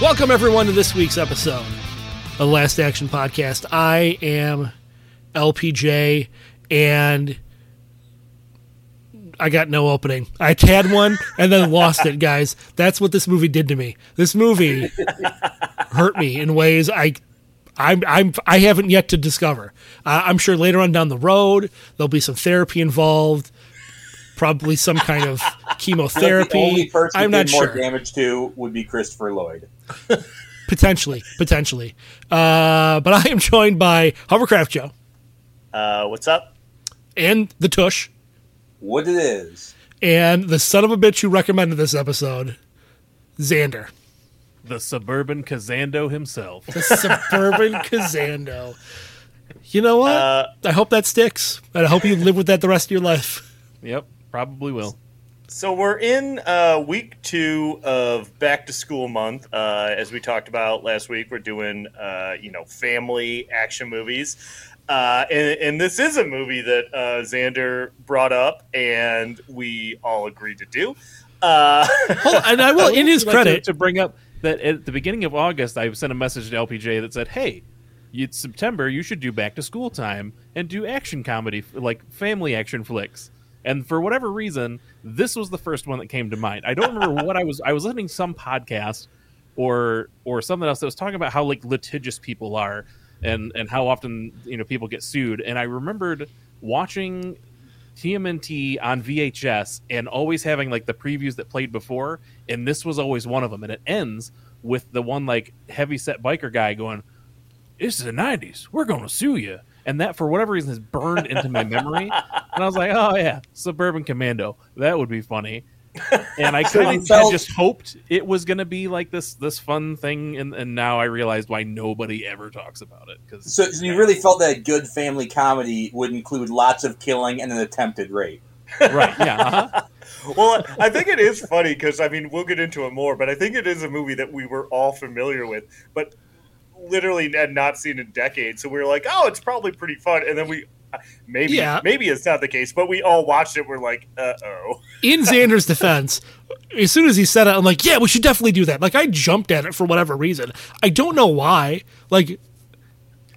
Welcome, everyone, to this week's episode of the Last Action Podcast. I am LPJ, and I got no opening. I had one and then lost it, guys. That's what this movie did to me. This movie hurt me in ways I. I'm, I'm, I haven't yet to discover. Uh, I'm sure later on down the road there'll be some therapy involved, probably some kind of chemotherapy. The only person I'm not did more sure. damage to would be Christopher Lloyd. Potentially, potentially. Uh, but I am joined by Hovercraft Joe Uh, what's up? and the Tush What it is. and the son of a bitch who recommended this episode, Xander, the suburban Kazando himself. the suburban Kazando. You know what? Uh, I hope that sticks, and I hope you live with that the rest of your life. yep, probably will. So we're in uh, week two of back to school month. Uh, as we talked about last week, we're doing uh, you know family action movies, uh, and, and this is a movie that uh, Xander brought up, and we all agreed to do. Uh, Hold on, and I will, in his Like to- credit, to, bring up that at the beginning of August, I sent a message to LPJ that said, "Hey, it's September. You should do back to school time and do action comedy, like family action flicks." And for whatever reason, this was the first one that came to mind. I don't remember what I was. I was listening to some podcast or or something else that was talking about how like litigious people are and and how often you know people get sued. And I remembered watching TMNT on VHS and always having like the previews that played before, and this was always one of them. And it ends with the one like heavy set biker guy going, "This is the '90s. We're going to sue you." And that, for whatever reason, has burned into my memory. And I was like, "Oh yeah, Suburban Commando. That would be funny." And I kind of felt- just hoped it was going to be like this this fun thing, and, and now I realized why nobody ever talks about it. Because So, so you really felt that a good family comedy would include lots of killing and an attempted rape. right, yeah, uh-huh. well, I think it is funny because I mean we'll get into it more, but I think it is a movie that we were all familiar with, but literally had not seen in decades. So we were like, oh, it's probably pretty fun, and then we maybe Yeah. maybe it's not the case, but we all watched it. We're like, uh oh. in Xander's defense, as soon as he said it, I'm like, yeah, we should definitely do that. Like, I jumped at it for whatever reason. I don't know why. Like,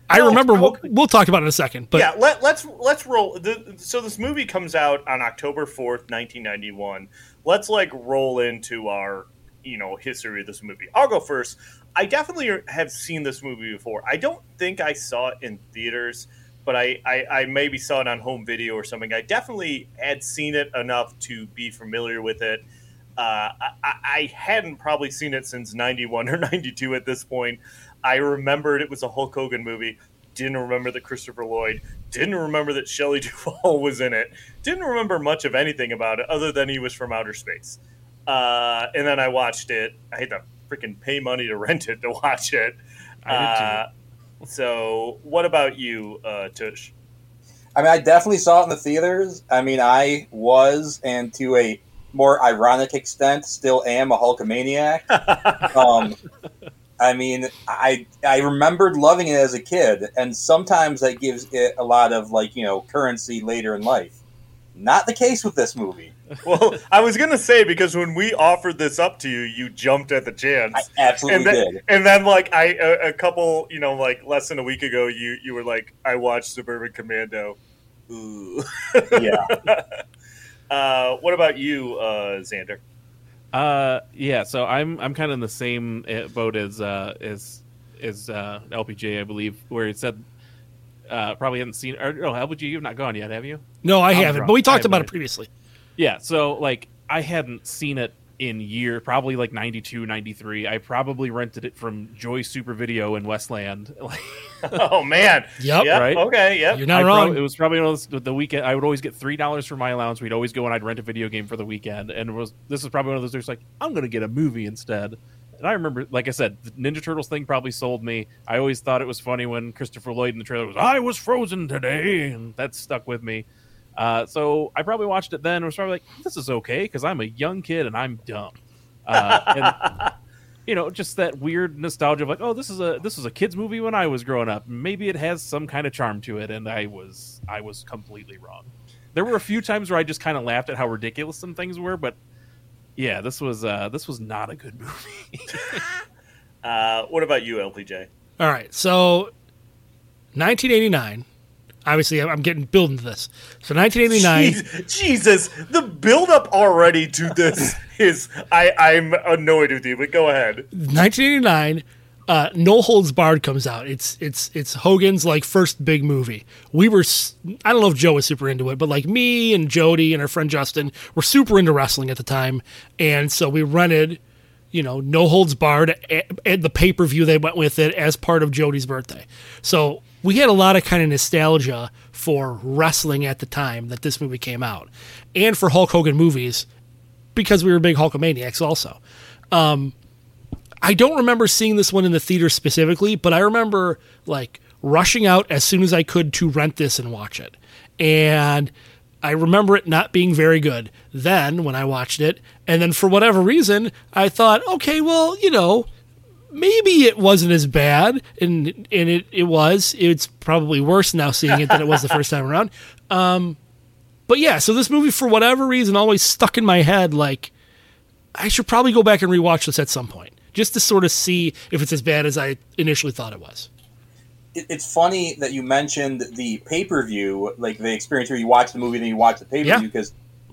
I remember. We'll, we'll talk about it in a second. But yeah, let, let's let's roll. The, so this movie comes out on October fourth, nineteen ninety one. Let's like roll into our you know history of this movie. I'll go first. I definitely have seen this movie before. I don't think I saw it in theaters, but I, I, I maybe saw it on home video or something. I definitely had seen it enough to be familiar with it. Uh, I, I hadn't probably seen it since 91 or 92 at this point. I remembered it was a Hulk Hogan movie. Didn't remember that Christopher Lloyd. Didn't remember that Shelley Duvall was in it. Didn't remember much of anything about it other than he was from outer space. Uh, and then I watched it. I had to freaking pay money to rent it to watch it. I did too. Uh, so, what about you, uh, Tush? I mean, I definitely saw it in the theaters. I mean, I was, and to a more ironic extent, still am a Hulkamaniac. um, I mean, I I remembered loving it as a kid, and sometimes that gives it a lot of like you know currency later in life. Not the case with this movie. Well, I was gonna say because when we offered this up to you, you jumped at the chance. I absolutely and then, did. and then like I a, a couple, you know, like less than a week ago, you you were like, I watched Suburban Commando. Ooh. Yeah. uh, what about you, uh, Xander? Uh, yeah. So I'm I'm kind of in the same uh, boat as uh, as as uh, LPJ, I believe, where it said uh, probably hadn't seen. Or no, LPJ, you've not gone yet, have you? No, I haven't. drunk. But we talked about it previously. Yeah. So like I hadn't seen it in year probably like 92 93 i probably rented it from joy super video in westland oh man. Yep. Yep. Right? Okay. Yep. You're not I wrong. prob- it was probably one of those, the weekend. I would always get three dollars for my allowance. We'd always go and I'd rent a video game for the weekend. And it was this is probably one of those. There's like I'm going to get a movie instead. And I remember, like I said, the Ninja Turtles thing probably sold me. I always thought it was funny when Christopher Lloyd in the trailer was "I was frozen today," and that stuck with me. Uh, so I probably watched it then. and was probably like, "This is okay" because I'm a young kid and I'm dumb. Uh, and you know, just that weird nostalgia of like, oh, this is a this is a kids movie when I was growing up. Maybe it has some kind of charm to it, and I was I was completely wrong. There were a few times where I just kind of laughed at how ridiculous some things were, but yeah, this was uh, this was not a good movie. Uh, what about you, LPJ? All right, so 1989. Obviously, I'm getting built into this. So 1989. Jeez- Jesus, the build up already to this is I I'm annoyed with you, but go ahead. 1989 uh, no holds barred comes out it's it's it's hogan's like first big movie we were I don't know if joe was super into it but like me and jody and our friend justin were super into wrestling at the time and so we rented you know no holds barred at the pay-per-view they went with it as part of jody's birthday so we had a lot of kind of nostalgia for wrestling at the time that this movie came out and for hulk hogan movies because we were big hulkamaniacs also um, I don't remember seeing this one in the theater specifically, but I remember like rushing out as soon as I could to rent this and watch it. And I remember it not being very good then when I watched it. And then for whatever reason, I thought, okay, well, you know, maybe it wasn't as bad. And and it, it was. It's probably worse now seeing it than it was the first time around. Um, but yeah, so this movie, for whatever reason, always stuck in my head like, I should probably go back and rewatch this at some point just to sort of see if it's as bad as I initially thought it was. It's funny that you mentioned the pay per view, like the experience where you watch the movie then you watch the pay per view Yeah.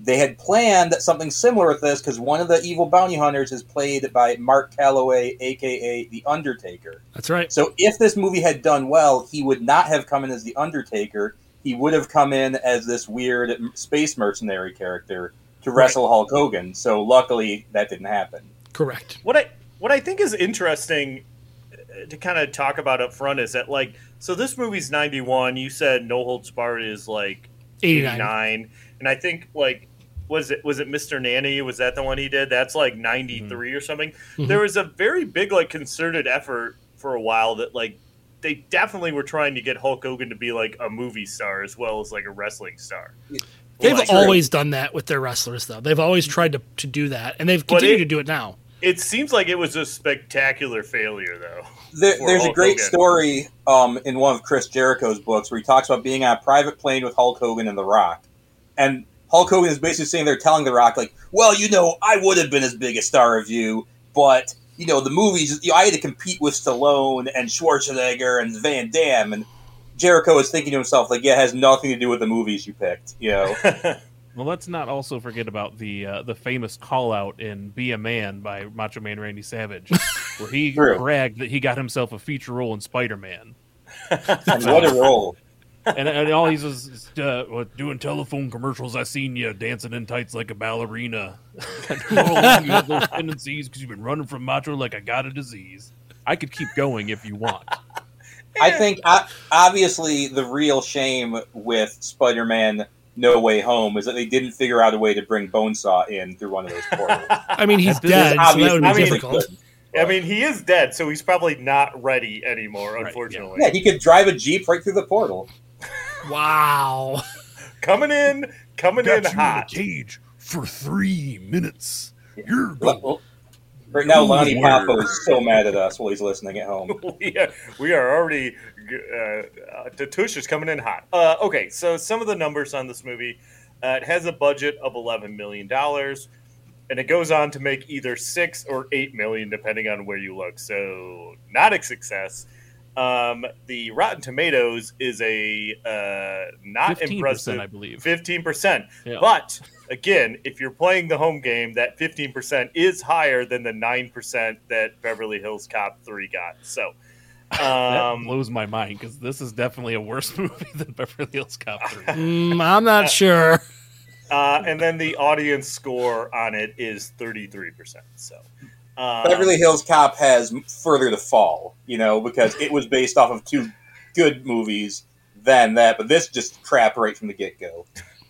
View, because they had planned something similar with this. Because one of the evil bounty hunters is played by Mark Calaway, aka the Undertaker. That's right. So if this movie had done well, he would not have come in as the Undertaker. He would have come in as this weird space mercenary character to wrestle Hulk Hogan. So luckily, that didn't happen. Correct. What I what I think is interesting uh, to kind of talk about up front is that like so this movie's 91 you said no holds barred is like 89. 89 and i think like was it was it mr nanny was that the one he did that's like 93 or something there was a very big like concerted effort for a while that like they definitely were trying to get hulk hogan to be like a movie star as well as like a wrestling star They've Well, always done that with their wrestlers, though. They've always tried to, to do that, and they've But continued it- to do it now. it seems like it was a spectacular failure though There, for there's a great Hogan. story um, in one of Chris Jericho's books where he talks about being on a private plane with Hulk Hogan and The Rock. And Hulk Hogan is basically sitting there telling The Rock, like, well, you know, I would have been as big a star as you, but, you know, the movies, you know, I had to compete with Stallone and Schwarzenegger and Van Damme. And Jericho is thinking to himself, like, yeah, it has nothing to do with the movies you picked, you know? well, let's not also forget about the uh, the famous call out in "Be a Man" by Macho Man Randy Savage, where he bragged that he got himself a feature role in Spider Man. what a role. And, and all he's is uh, doing telephone commercials. I seen you dancing in tights like a ballerina. you have those tendencies because you've been running from macho like I got a disease. I could keep going if you want. I think uh, obviously the real shame with Spider-Man No Way Home is that they didn't figure out a way to bring Bonesaw in through one of those portals. I mean, he's dead, so that would be I mean- difficult. I mean, he is dead, so he's probably not ready anymore, Right, yeah. unfortunately. yeah, he could drive a jeep right through the portal. Wow. Coming in, coming in hot. cage for three minutes. You're Well, Right now, Lonnie Papa is so mad at us while he's listening at home. we, are, we are already. Uh, uh, the tush is coming in hot. Uh, okay, so some of the numbers on this movie. Uh, it has a budget of eleven million dollars, and it goes on to make either six or eight million, depending on where you look. So not a success. Um, the Rotten Tomatoes is a uh, not 15%, impressive. I believe. Fifteen percent. Yeah. But again, if you're playing the home game, that fifteen percent is higher than the nine percent that Beverly Hills Cop Three got. So. that Um, blows my mind because this is definitely a worse movie than Beverly Hills Cop 3. Mm, I'm not sure. Uh, and then the audience score on it is 33%. So, um, Beverly Hills Cop has further to fall, you know, because it was based off of two good movies than that, but this just crap right from the get go.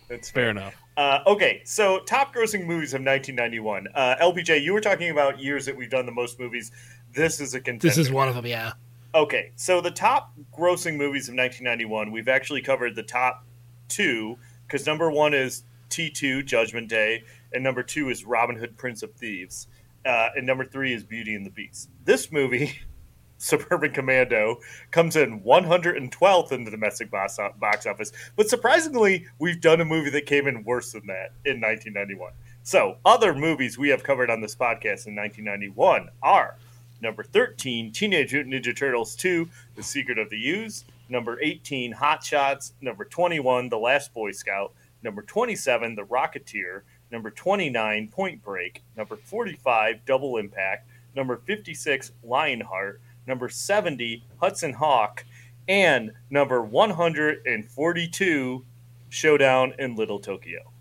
it's Fair enough. Uh, okay, so top grossing movies of 1991. Uh, LPJ, you were talking about years that we've done the most movies. This is a contender. This is one of them. Yeah. Okay, so the top grossing movies of 1991, we've actually covered the top two because number one is T2 Judgment Day, and number two is Robin Hood Prince of Thieves, uh, and number three is Beauty and the Beast. This movie, Suburban Commando, comes in 112th in the domestic box, office, but surprisingly, we've done a movie that came in worse than that in 1991. So, other movies we have covered on this podcast in 1991 are Number 13, Teenage Mutant Ninja Turtles 2, The Secret of the Ooze. Number 18, Hot Shots. Number 21, The Last Boy Scout. Number 27, The Rocketeer. Number 29, Point Break. Number 45, Double Impact. Number 56, Lionheart. Number 70, Hudson Hawk. And number 142, Showdown in Little Tokyo.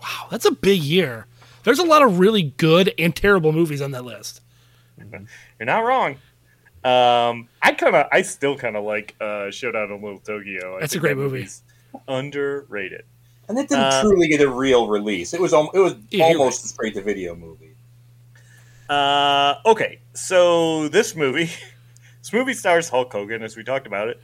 Wow, that's a big year. There's a lot of really good and terrible movies on that list. You're not wrong. Um, I kind of, I still kind of like uh, Showdown in Little Tokyo. I That's a great that movie. Underrated. And it didn't Uh, truly get a real release. It was al- it was Yeah, almost right. a straight to video movie. Uh, okay, so this movie, this movie stars Hulk Hogan, as we talked about it,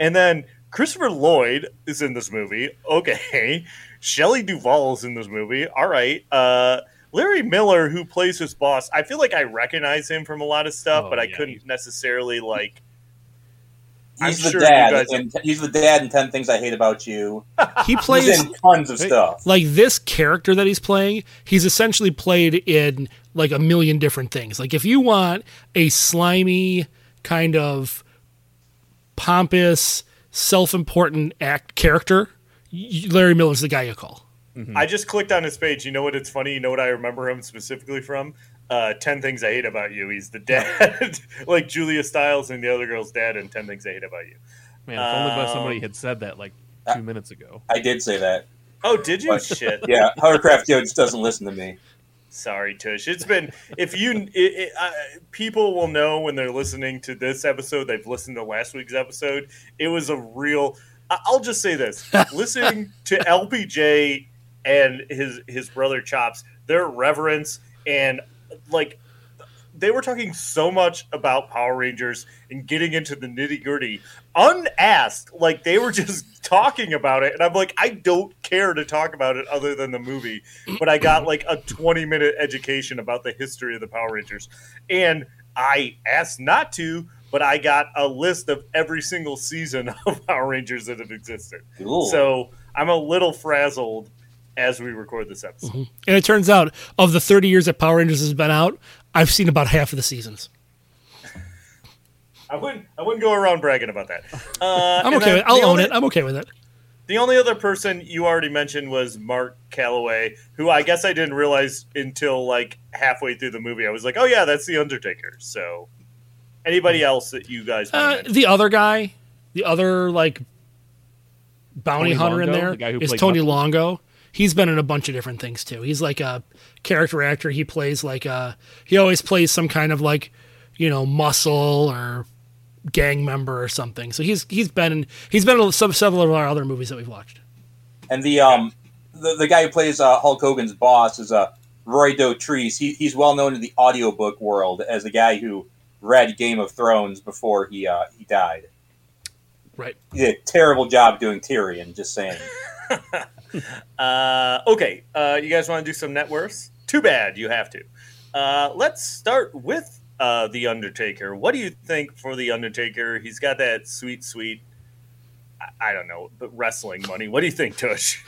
and then Christopher Lloyd is in this movie. Okay, Shelley Duvall is in this movie. All right. Uh, Larry Miller, who plays his boss, I feel like I recognize him from a lot of stuff, Oh, but I yeah, couldn't he's- necessarily like. I'm He's the sure dad, guys- and he's the dad in Ten Things I Hate About You. He He's plays in tons of stuff. like this character that he's playing. He's essentially played in like a million different things. Like if you want a slimy kind of pompous, self-important act character, Larry Miller's the guy you call. I just clicked on his page. You know what? It's funny. You know what I remember him specifically from? Uh, Ten Things I Hate About You. He's the dad, like Julia Stiles and the other girl's dad in Ten Things I Hate About You. Man, if only by Um, somebody had said that like two minutes ago. I did say that. Oh, did you? What? Shit. Yeah, Hovercraft Joe just doesn't listen to me. Sorry, Tush. It's been if you it, it, uh, people will know when they're listening to this episode. They've listened to last week's episode. It was a real. I- I'll just say this: listening to LPJ and his his brother Chops, their reverence and like they were talking so much about Power Rangers and getting into the nitty gritty, unasked. Like they were just talking about it, and I'm like, I don't care to talk about it other than the movie. But I got like a 20 minute education about the history of the Power Rangers, and I asked not to. But I got a list of every single season of Power Rangers that have existed. Cool. So I'm a little frazzled as we record this episode. And it turns out, of the 30 years that Power Rangers has been out, I've seen about half of the seasons. I wouldn't. I wouldn't go around bragging about that. Uh, I'm okay with it. I'll own only- it. I'm okay with it. The only other person you already mentioned was Mark Calaway, who I guess I didn't realize until like halfway through the movie. I was like, "Oh yeah, that's the Undertaker." So, anybody else that you guys? Uh, the other guy, the other like bounty Tony hunter in Longo, there the guy who is Tony Knuckles? Longo. He's been in a bunch of different things too. He's like a character actor. He plays like a he always plays some kind of like you know muscle or gang member or something. So he's he's been in, he's been in some several of our other movies that we've watched. And the um the, the guy who plays uh, Hulk Hogan's boss is uh, Roy Dotrice. He, he's well known in the audiobook world as the guy who read Game of Thrones before he uh, he died. Right. He did a terrible job doing Tyrion. Just saying. Uh, okay, uh, you guys want to do some net worths? Too bad you have to. Uh, let's start with uh, the Undertaker. What do you think for the Undertaker? He's got that sweet, sweet. I, I don't know, but wrestling money. What do you think, Tush?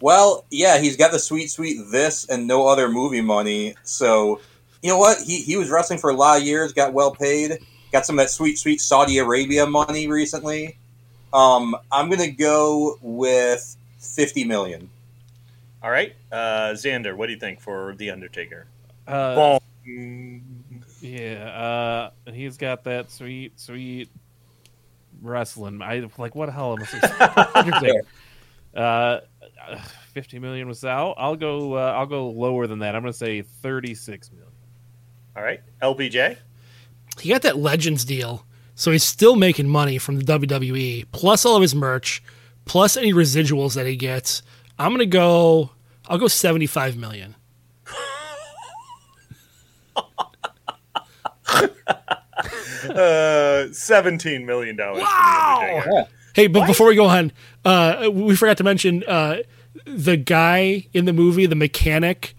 Well, yeah, he's got the sweet, sweet this and no other movie money. So, you know what? He, he was wrestling for a lot of years, got well paid, got some of that sweet, sweet Saudi Arabia money recently. Um, I'm going to go with 50 million. All right, uh, Xander, what do you think for the Undertaker? Uh, Boom. yeah, uh, he's got that sweet, sweet wrestling. I like what the hell am I supposed to say? Uh, uh, fifty million was out. I'll go. Uh, I'll go lower than that. I'm going to say thirty-six million. All right, LPJ. He got that Legends deal, so he's still making money from the WWE, plus all of his merch, plus any residuals that he gets. I'm gonna go. I'll go 75 million. Uh, seventeen million dollars. Wow! Hey, but before we go on, uh, we forgot to mention uh, the guy in the movie, the mechanic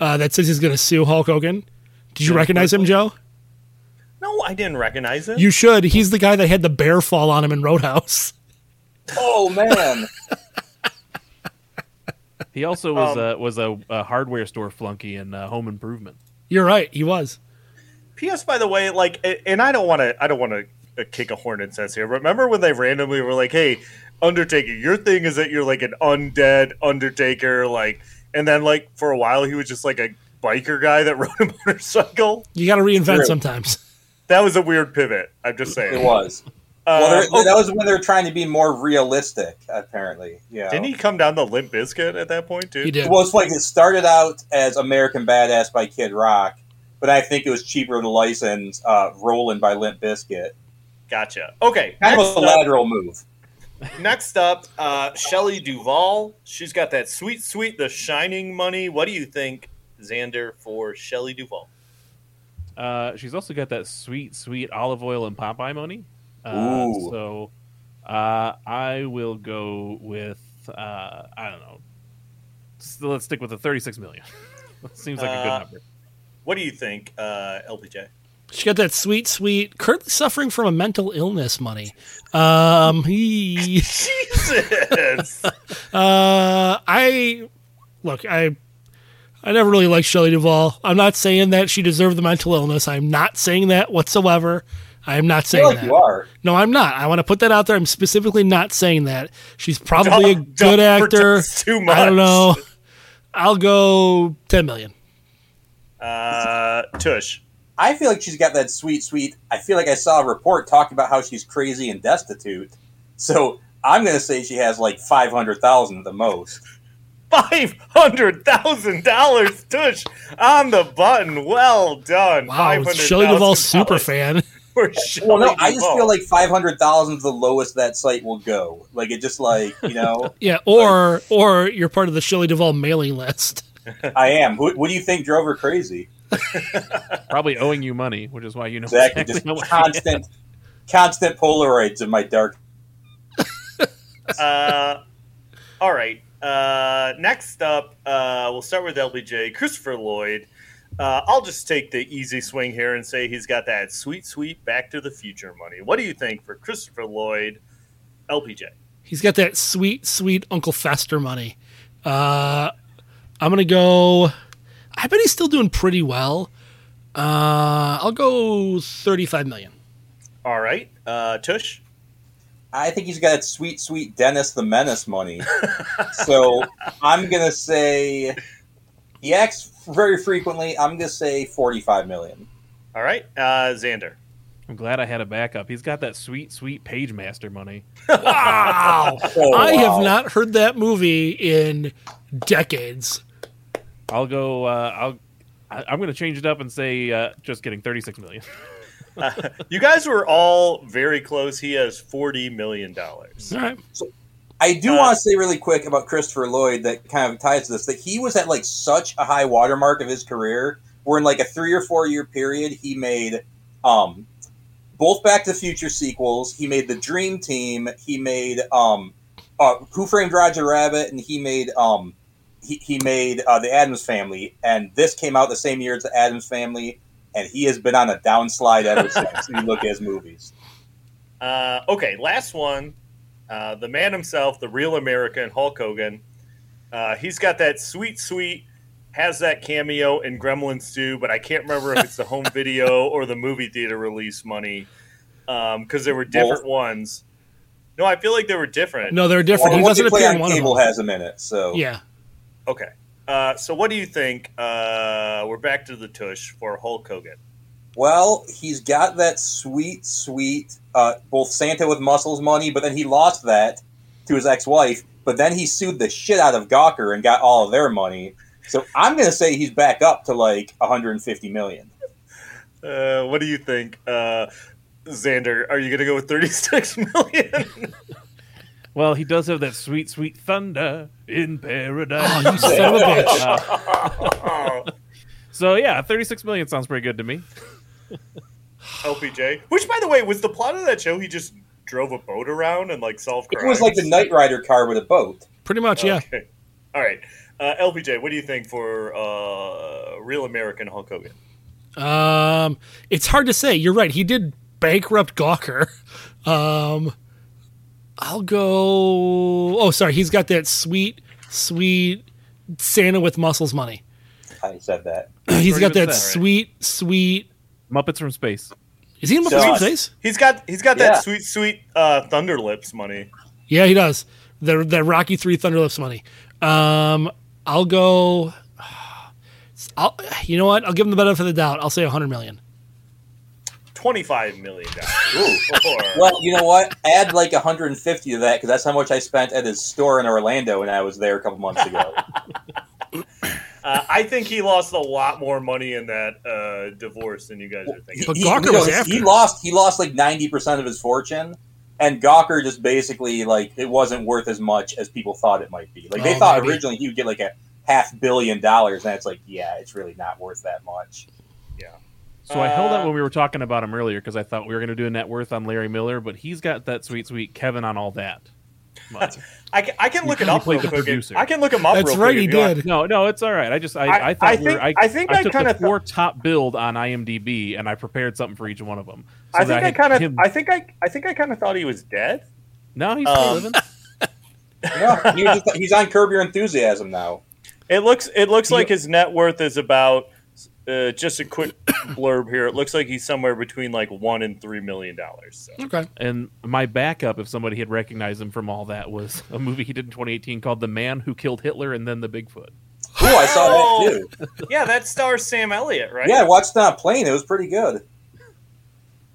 uh, that says he's going to sue Hulk Hogan. Did you recognize him, Joe? No, I didn't recognize him. You should. He's the guy that had the bear fall on him in Roadhouse. Oh man, He also was Um, a was a, a hardware store flunky in uh, Home Improvement. You're right. He was. P.S. By the way, like, and I don't want to, I don't want to kick a hornet's nest here. Remember when they randomly were like, "Hey, Undertaker, your thing is that you're like an undead Undertaker," like, and then like for a while he was just like a biker guy that rode a motorcycle. You got to reinvent True. sometimes. That was a weird pivot. I'm just saying. it was. Well, they're- oh, that was when they were trying to be more realistic. Apparently, yeah. didn't he come down the Limp Bizkit at that point too? He did. Well, it's like it started out as American Badass by Kid Rock, but I think it was cheaper to license uh, Rollin' by Limp Bizkit. Gotcha. Okay. Kind next of a up- lateral move. Next up, uh, Shelley Duvall. She's got that sweet, sweet, the shining money. What do you think, Xander, for Shelley Duvall? Uh, she's also got that sweet, sweet olive oil and Popeye money. Uh, So uh, I will go with uh, I don't know. S- let's stick with the thirty-six million. Seems like a good Uh, number. What do you think, uh, LPJ? She got that sweet, sweet, currently suffering from a mental illness money. Um, he, Jesus. uh, I look, I, I never really liked Shelley Duvall. I'm not saying that she deserved the mental illness. I'm not saying that whatsoever. I am not I feel saying like that. you are. No, I'm not. I want to put that out there. I'm specifically not saying that. She's probably a Don't- good actor. too much. I don't know. I'll go 10 million. Uh, Tush. I feel like she's got that sweet, sweet. I feel like I saw a report talking about how she's crazy and destitute. So I'm going to say she has like five hundred thousand at the most. Five hundred thousand dollars, Tush, on the button. Well done. Wow, Shelley Duvall super fan. For Shelley Well, no, I just Duvall. feel like five hundred thousand is the lowest that site will go. Like it just like you know, Yeah, or or you're part of the Shelley Duvall mailing list. I am. What, what do you think drove her crazy? Probably owing you money, which is why you know Exactly, just constant, constant Polaroids of my dark. uh, all right. Uh, next up, uh, we'll start with LPJ. Christopher Lloyd. Uh, I'll just take the easy swing here and say he's got that sweet, sweet Back to the Future money. What do you think for Christopher Lloyd, LPJ? He's got that sweet, sweet Uncle Fester money. Uh, I'm gonna go. I bet he's still doing pretty well. Uh, I'll go 35 million. All right. Uh, Tush? I think he's got that sweet, sweet Dennis the Menace money. so I'm gonna say he acts very frequently. I'm gonna say forty-five million. All right. Uh, Xander. I'm glad I had a backup. He's got that sweet, sweet Pagemaster money. Wow, Oh, I have not heard that movie in decades. I'll go. Uh, I'll. I, I'm going to change it up and say, uh, just kidding, 36 million. You guys were all very close. He has $40 million. All right, I do Uh, want to say really quick about Christopher Lloyd that kind of ties to this that he was at like such a high watermark of his career where in like a three or four year period he made um both Back to the Future sequels, he made the Dream Team, he made um uh, Who Framed Roger Rabbit, and he made um he, he made uh, the Addams Family, and this came out the same year as the Addams Family, and he has been on a downslide ever since. you look at his movies. Uh, okay, last one. Uh, the man himself, the real American Hulk Hogan. Uh, he's got that sweet, sweet, has that cameo in Gremlins 2, but I can't remember if it's the home video or the movie theater release money because there were different Both. ones. No, I feel like they were different. no, they're different. Well, he what doesn't play appear on in one of cable them. has him in it, so Yeah, Okay. Uh, so what do you think? Uh, we're back to the tush for Hulk Hogan. Well, he's got that sweet, sweet, uh, both Santa with muscles money, but then he lost that to his ex-wife, but then he sued the shit out of Gawker and got all of their money. So I'm gonna say he's back up to like 150 million. Uh, what do you think, uh, Xander? Are you going to go with 36 million? Well, he does have that sweet, sweet thunder in paradise. Oh, you son of a bitch. Uh, so yeah, 36 million sounds pretty good to me. LPJ. Which, by the way, was the plot of that show. He just drove a boat around and like solved It was like the Knight Rider car with a boat. Pretty much, yeah. Okay. All right, uh, LPJ. What do you think for uh, real American Hulk Hogan? Um, it's hard to say. You're right. He did bankrupt Gawker. Um, I'll go. Oh, sorry. He's got that sweet, sweet Santa with muscles money. I said that. He's got that that, right? sweet, sweet. Muppets from Space. Is he in So- Muppets Face? He's got he's got Yeah. that sweet sweet uh, Thunderlips money. Yeah, he does. The the Rocky Three Thunderlips money. Um, I'll go. I'll, you know what? I'll give him the benefit of the doubt. I'll say 100 million. Twenty-five million Ooh. dollars. Well, you know what? Add like 150 to that because that's how much I spent at his store in Orlando when I was there a couple months ago. Uh, I think he lost a lot more money in that uh, divorce than you guys are thinking. But He- Gawker you know, was he lost. He lost like 90 percent of his fortune, and Gawker just basically like it wasn't worth as much as people thought it might be. Like they Oh, thought maybe. originally he would get like a half billion dollars, and it's like, yeah, it's really not worth that much. Yeah. So I held Uh, out when we were talking about him earlier because I thought we were going to do a net worth on Larry Miller, but he's got that sweet, sweet Kevin on all that. Money. I can, I can look it up real the quick. producer. I can look him up. That's real right, quick he if you did. No, no, it's all right. I just I, I- I, thought I we were, think- I, I think I took kinda the four top build on IMDb and I prepared something for each one of them. So I think I had kind of him- I think I I think I kind of thought he was dead. no, he's still um, living. No, he just- he's on Curb Your Enthusiasm now. It looks it looks like his net worth is about uh, just a quick blurb here. It looks like he's somewhere between like one and three million dollars. So. Okay. And my backup, if somebody had recognized him from all that, was a movie he did in 2018 called "The Man Who Killed Hitler and Then the Bigfoot." Oh, I saw that too. Yeah, that stars Sam Elliott, right? Yeah, I watched it on plane. It was pretty good.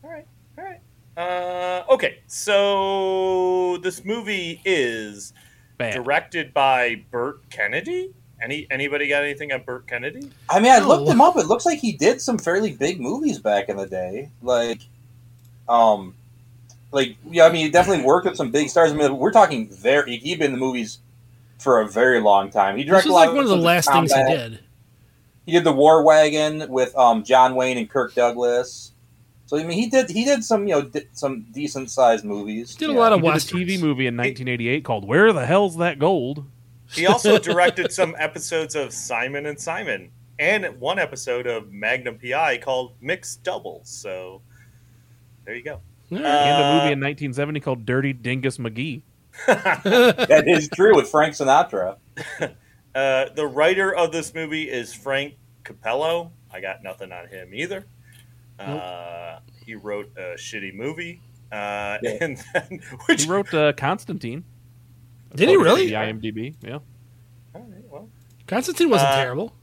All right, all right. Uh, okay, so this movie is Bad. directed by Burt Kennedy. Any anybody got anything on Burt Kennedy? I mean, I looked him up. It looks like he did some fairly big movies back in the day. Like, um, like yeah, I mean, he definitely worked with some big stars. I mean, we're talking very. He'd been in the movies for a very long time. He This directed was a lot like one of the episodes last things he did. He did the War Wagon with um, John Wayne and Kirk Douglas. So I mean, he did he did some you know di- some decent sized movies. He Did a Yeah. lot of He did a. TV movie in 1988 called "Where the Hell's That Gold?" He also directed some episodes of Simon and Simon and one episode of Magnum PI called Mixed Doubles. So there you go. and a Uh, movie in 1970 called "Dirty Dingus McGee." That is true with Frank Sinatra. Uh, the writer of this movie is Frank Cappello. I got nothing on him either. Uh, he wrote a shitty movie. Uh, Yeah. and then, which, He wrote uh, Constantine. Did he really? The IMDb, yeah. All right, well, Constantine wasn't Uh, terrible.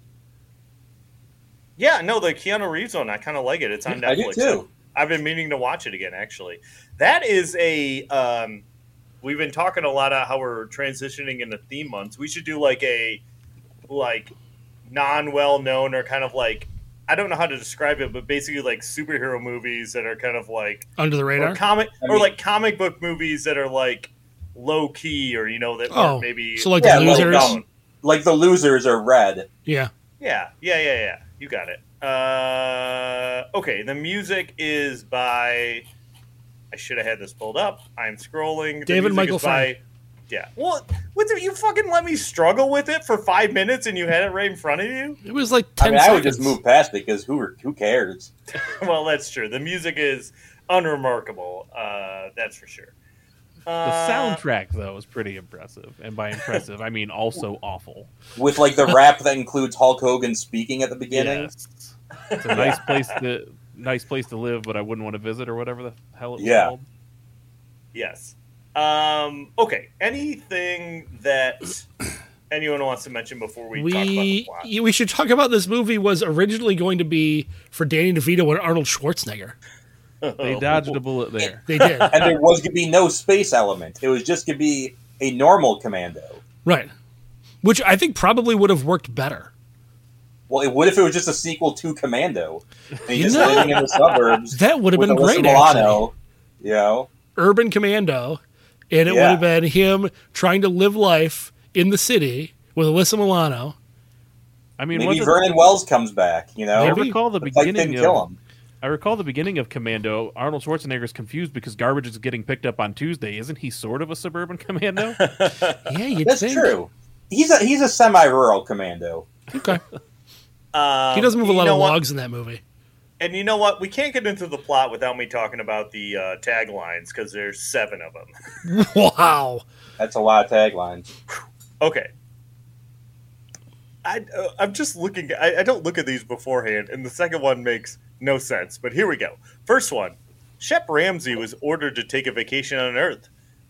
yeah, no, the Keanu Reeves one, I kind of like it. It's on Netflix. I do too. I've been meaning to watch it again. Actually, that is a. Um, we've been talking a lot about how we're transitioning into theme months. We should do like a, like, non well known or kind of like I don't know how to describe it, but basically like superhero movies that are kind of like Under the or radar. comic I or like comic book movies that are like low key or you know that Oh, aren't maybe so like Yeah, the like, losers. um, Like the losers are red. yeah. Yeah, yeah, yeah, yeah. You got it. Uh, okay, the music is by. I should have had this pulled up. I'm scrolling. The David Michael by- Yeah. Well, what the, you fucking let me struggle with it for five minutes and you had it right in front of you? It was like I ten mean, I would just move past it because who who cares? well, that's true. The music is unremarkable. Uh, that's for sure. The Uh, soundtrack, though, is pretty impressive. And by impressive, I mean also awful. With like the rap that includes Hulk Hogan speaking at the beginning. Yes. It's a nice place to nice place to live, but I wouldn't want to visit or whatever the hell it's Yeah. called. Yes. Um, okay. Anything that anyone wants to mention before we, talk about the we plot? we should talk about this movie was originally going to be for Danny DeVito and Arnold Schwarzenegger. They dodged a bullet there. They did. And there was gonna be no space element. It was just gonna be a normal commando. Right. Which I think probably would have worked better. Well, it would if it was just a sequel to Commando. And he's You just know, living in the suburbs. that would have been great, Milano, you know, Urban Commando, and it would have been him trying to live life in the city with Alyssa Milano. I mean, maybe wasn't- Vernon Wells comes back. You know, I recall the The fight beginning didn't kill him. I recall the beginning of Commando. Arnold Schwarzenegger is confused because garbage is getting picked up on Tuesday. Isn't he sort of a suburban commando? Yeah, you'd That's think. true. He's a he's a semi-rural commando. Okay. Um, He doesn't move a lot know of what? logs in that movie. And you know what? We can't get into the plot without me talking about the uh, taglines because there's seven of them. wow. That's a lot of taglines. Okay. I, uh, I'm just looking. I, I don't look at these beforehand, and the second one makes no sense. But here we go. First one Shep Ramsey was ordered to take a vacation on Earth,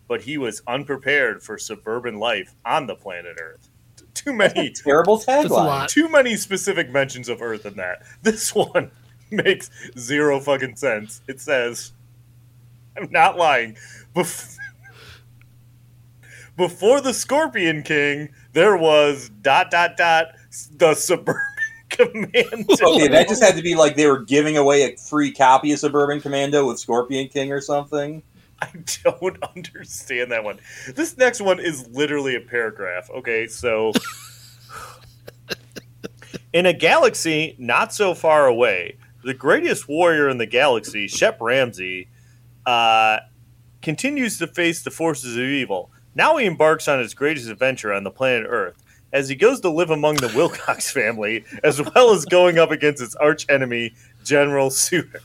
but he was unprepared for suburban life on the planet Earth. Too many Terrible tagline. too many specific mentions of Earth in that. This one makes zero fucking sense. It says, I'm not lying. Bef- Before the Scorpion King, there was dot dot dot the suburban commando. Okay, that just had to be like they were giving away a free copy of Suburban Commando with Scorpion King or something. I don't understand that one. This next one is literally a paragraph. Okay, so in a galaxy not so far away, the greatest warrior in the galaxy, Shep Ramsey, uh, continues to face the forces of evil. Now he embarks on his greatest adventure on the planet Earth. As he goes to live among the Wilcox family, as well as going up against his arch enemy, General Suter.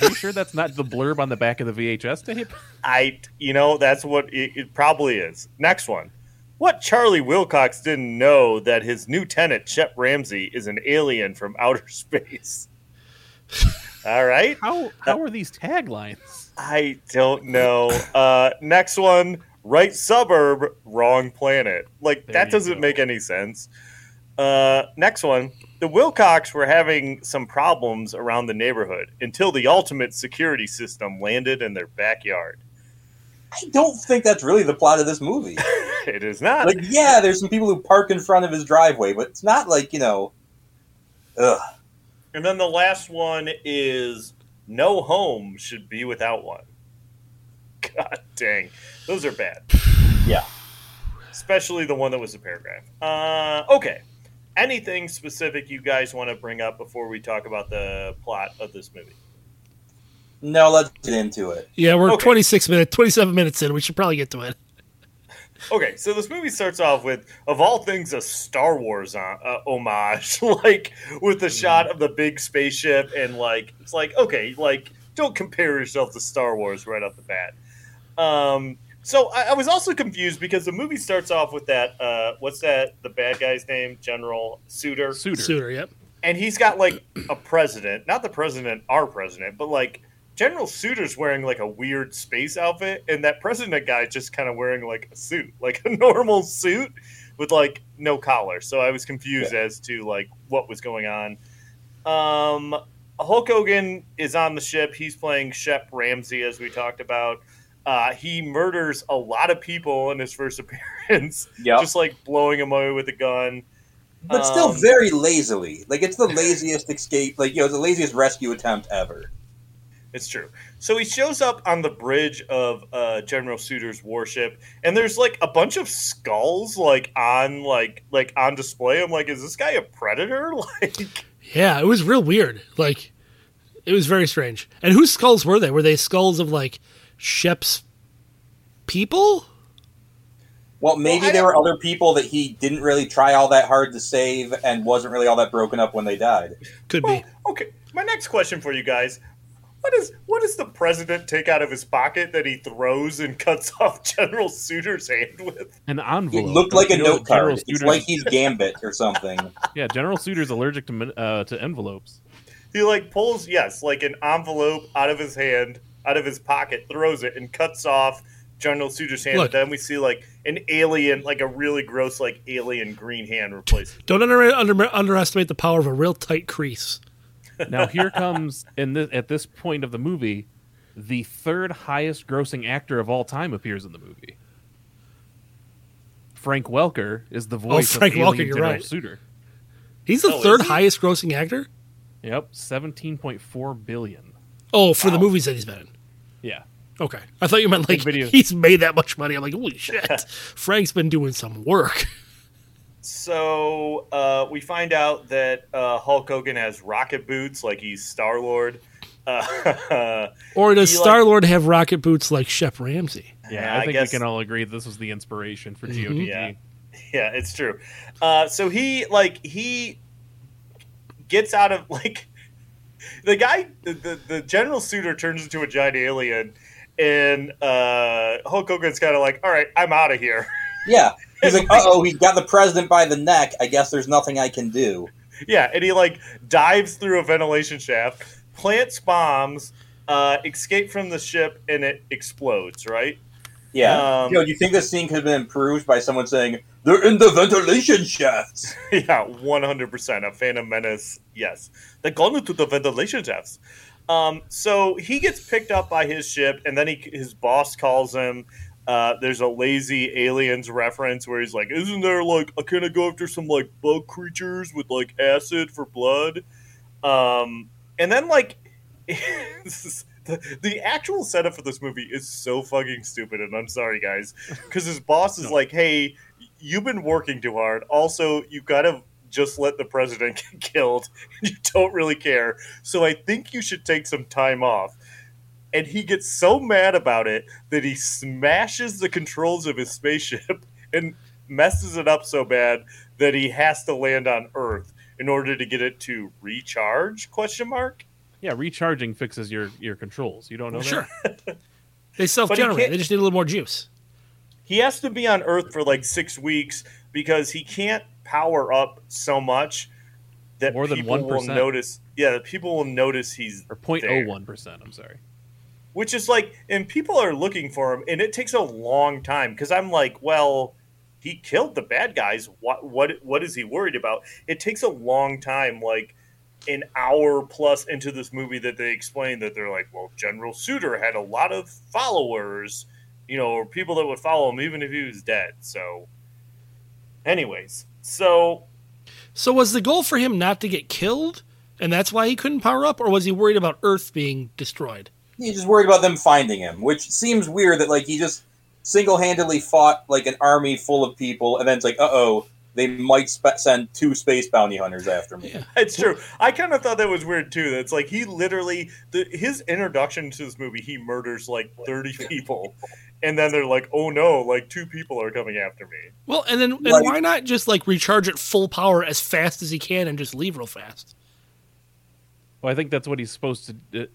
Are you sure that's not the blurb on the back of the VHS tape? I, you know, that's what it, it probably is. Next one. What Charlie Wilcox didn't know that his new tenant, Shep Ramsey, is an alien from outer space. All right. How how are these taglines? I don't know. Uh, next one. Right suburb, wrong planet. Like, There that doesn't go. make any sense. Uh, next one. The Wilcox were having some problems around the neighborhood until the ultimate security system landed in their backyard. I don't think that's really the plot of this movie. It is not. like, yeah, there's some people who park in front of his driveway, but it's not like you know. Ugh. And then the last one is no home should be without one. God dang. Those are bad. Yeah. Especially the one that was a paragraph. Uh, okay. Anything specific you guys want to bring up before we talk about the plot of this movie? No, let's get into it. Yeah, we're Okay. 26 minutes, 27 minutes in. We should probably get to it. Okay, so this movie starts off with, of all things, a Star Wars uh, uh, homage, like with the shot of the big spaceship, and like it's like okay, like don't compare yourself to Star Wars right off the bat. Um, so I, I was also confused because the movie starts off with that uh, what's that the bad guy's name, General Suter, Suitor. Suitor, yep. and he's got like a president, not the president, our president, but like General Suter's wearing like a weird space outfit, and that president guy just kind of wearing like a suit, like a normal suit with like no collar. So I was confused as to like what was going on. Um, Hulk Hogan is on the ship. He's playing Shep Ramsey, as we talked about. Uh, he murders a lot of people in his first appearance, Yep. just like blowing them away with a gun. But still Um, very lazily. Like it's the laziest escape. Like you know, it's the laziest rescue attempt ever. It's true. So he shows up on the bridge of uh, General Suter's warship, and there's like a bunch of skulls like on like like on display. I'm like, is this guy a predator? Like, Yeah, it was real weird. Like, it was very strange. And whose skulls were they? Were they skulls of like Shep's people? Well, maybe Well, there were other people that he didn't really try all that hard to save and wasn't really all that broken up when they died. Could well, be. okay. My next question for you guys: What is what does the president take out of his pocket that he throws and cuts off General Suter's hand with? An envelope. It envelope. looked like a note card. General It's like he's Gambit or something. yeah, General Suitor's allergic to uh, to envelopes. He like pulls yes, like an envelope out of his hand, out of his pocket, throws it, and cuts off General Suter's hand. Look. then we see like an alien, like a really gross, like alien green hand replace. Don't under, under, underestimate the power of a real tight crease. Now here comes in this, at this point of the movie, the third highest grossing actor of all time appears in the movie. Frank Welker is the voice oh, Frank of Welker, Alien you're General right. Suter. He's the Oh, third he? highest grossing actor. Yep, seventeen point four billion. Oh, for the movies that he's been in. Yeah, Okay, I thought you meant like video. he's made that much money. I'm like, holy shit, Frank's been doing some work. So uh, we find out that uh, Hulk Hogan has rocket boots, like he's Star Lord. Uh, Or does Star Lord have rocket boots like Shep Ramsey? yeah. Yeah, I I think guess- we can all agree this was the inspiration for Mm-hmm. GOTG. Yeah. yeah, it's true. Uh, so he like he gets out of like the guy, the, the, the General Suitor turns into a giant alien, and uh, Hulk Hogan's kind of like, "All right, I'm out of here." Yeah. He's like, uh oh, he's got the president by the neck. I guess there's nothing I can do. Yeah, and he like dives through a ventilation shaft, plants bombs, uh, escape from the ship, and it explodes. Right? Yeah. Um, Yo, do you think this scene could have been improved by someone saying, they're in the ventilation shafts? yeah, one hundred percent. A Phantom Menace. Yes, they're gone into the ventilation shafts. Um, so he gets picked up by his ship, and then he his boss calls him. Uh, there's a lazy aliens reference where he's like, "Isn't there like I can't I go after some like bug creatures with like acid for blood?" Um, and then like is- the, the actual setup for this movie is so fucking stupid, and I'm sorry guys, because his boss is like, "Hey, you've been working too hard. Also, you gotta just let the president get killed. You don't really care. So I think you should take some time off. And he gets so mad about it that he smashes the controls of his spaceship and messes it up so bad that he has to land on Earth in order to get it to recharge? Question mark. Yeah, recharging fixes your your controls. You don't know that? Sure. They self-generate. They just need a little more juice. He has to be on Earth for like six weeks because he can't power up so much that More than people will 1%. notice. Yeah, that people will notice he's Or 0.01 percent. I'm sorry. which is like, and people are looking for him, and it takes a long time because I'm like, well, he killed the bad guys. What what what is he worried about? It takes a long time, like an hour plus into this movie, that they explain that they're like, well, General Suitor had a lot of followers, you know, or people that would follow him even if he was dead. So, anyways, so So was the goal for him not to get killed, and that's why he couldn't power up, or was he worried about Earth being destroyed? He's just worried about them finding him, which seems weird that like he just single handedly fought like an army full of people, and then it's like, uh oh, they might spe- send two space bounty hunters after me. Yeah. It's true. I kind of thought that was weird too. That's like he literally the, his introduction to this movie, he murders like thirty people, and then they're like, "Oh no, like two people are coming after me." Well, and then and Like- why not just like recharge at full power as fast as he can and just leave real fast? Well, I think that's what he's supposed to. do.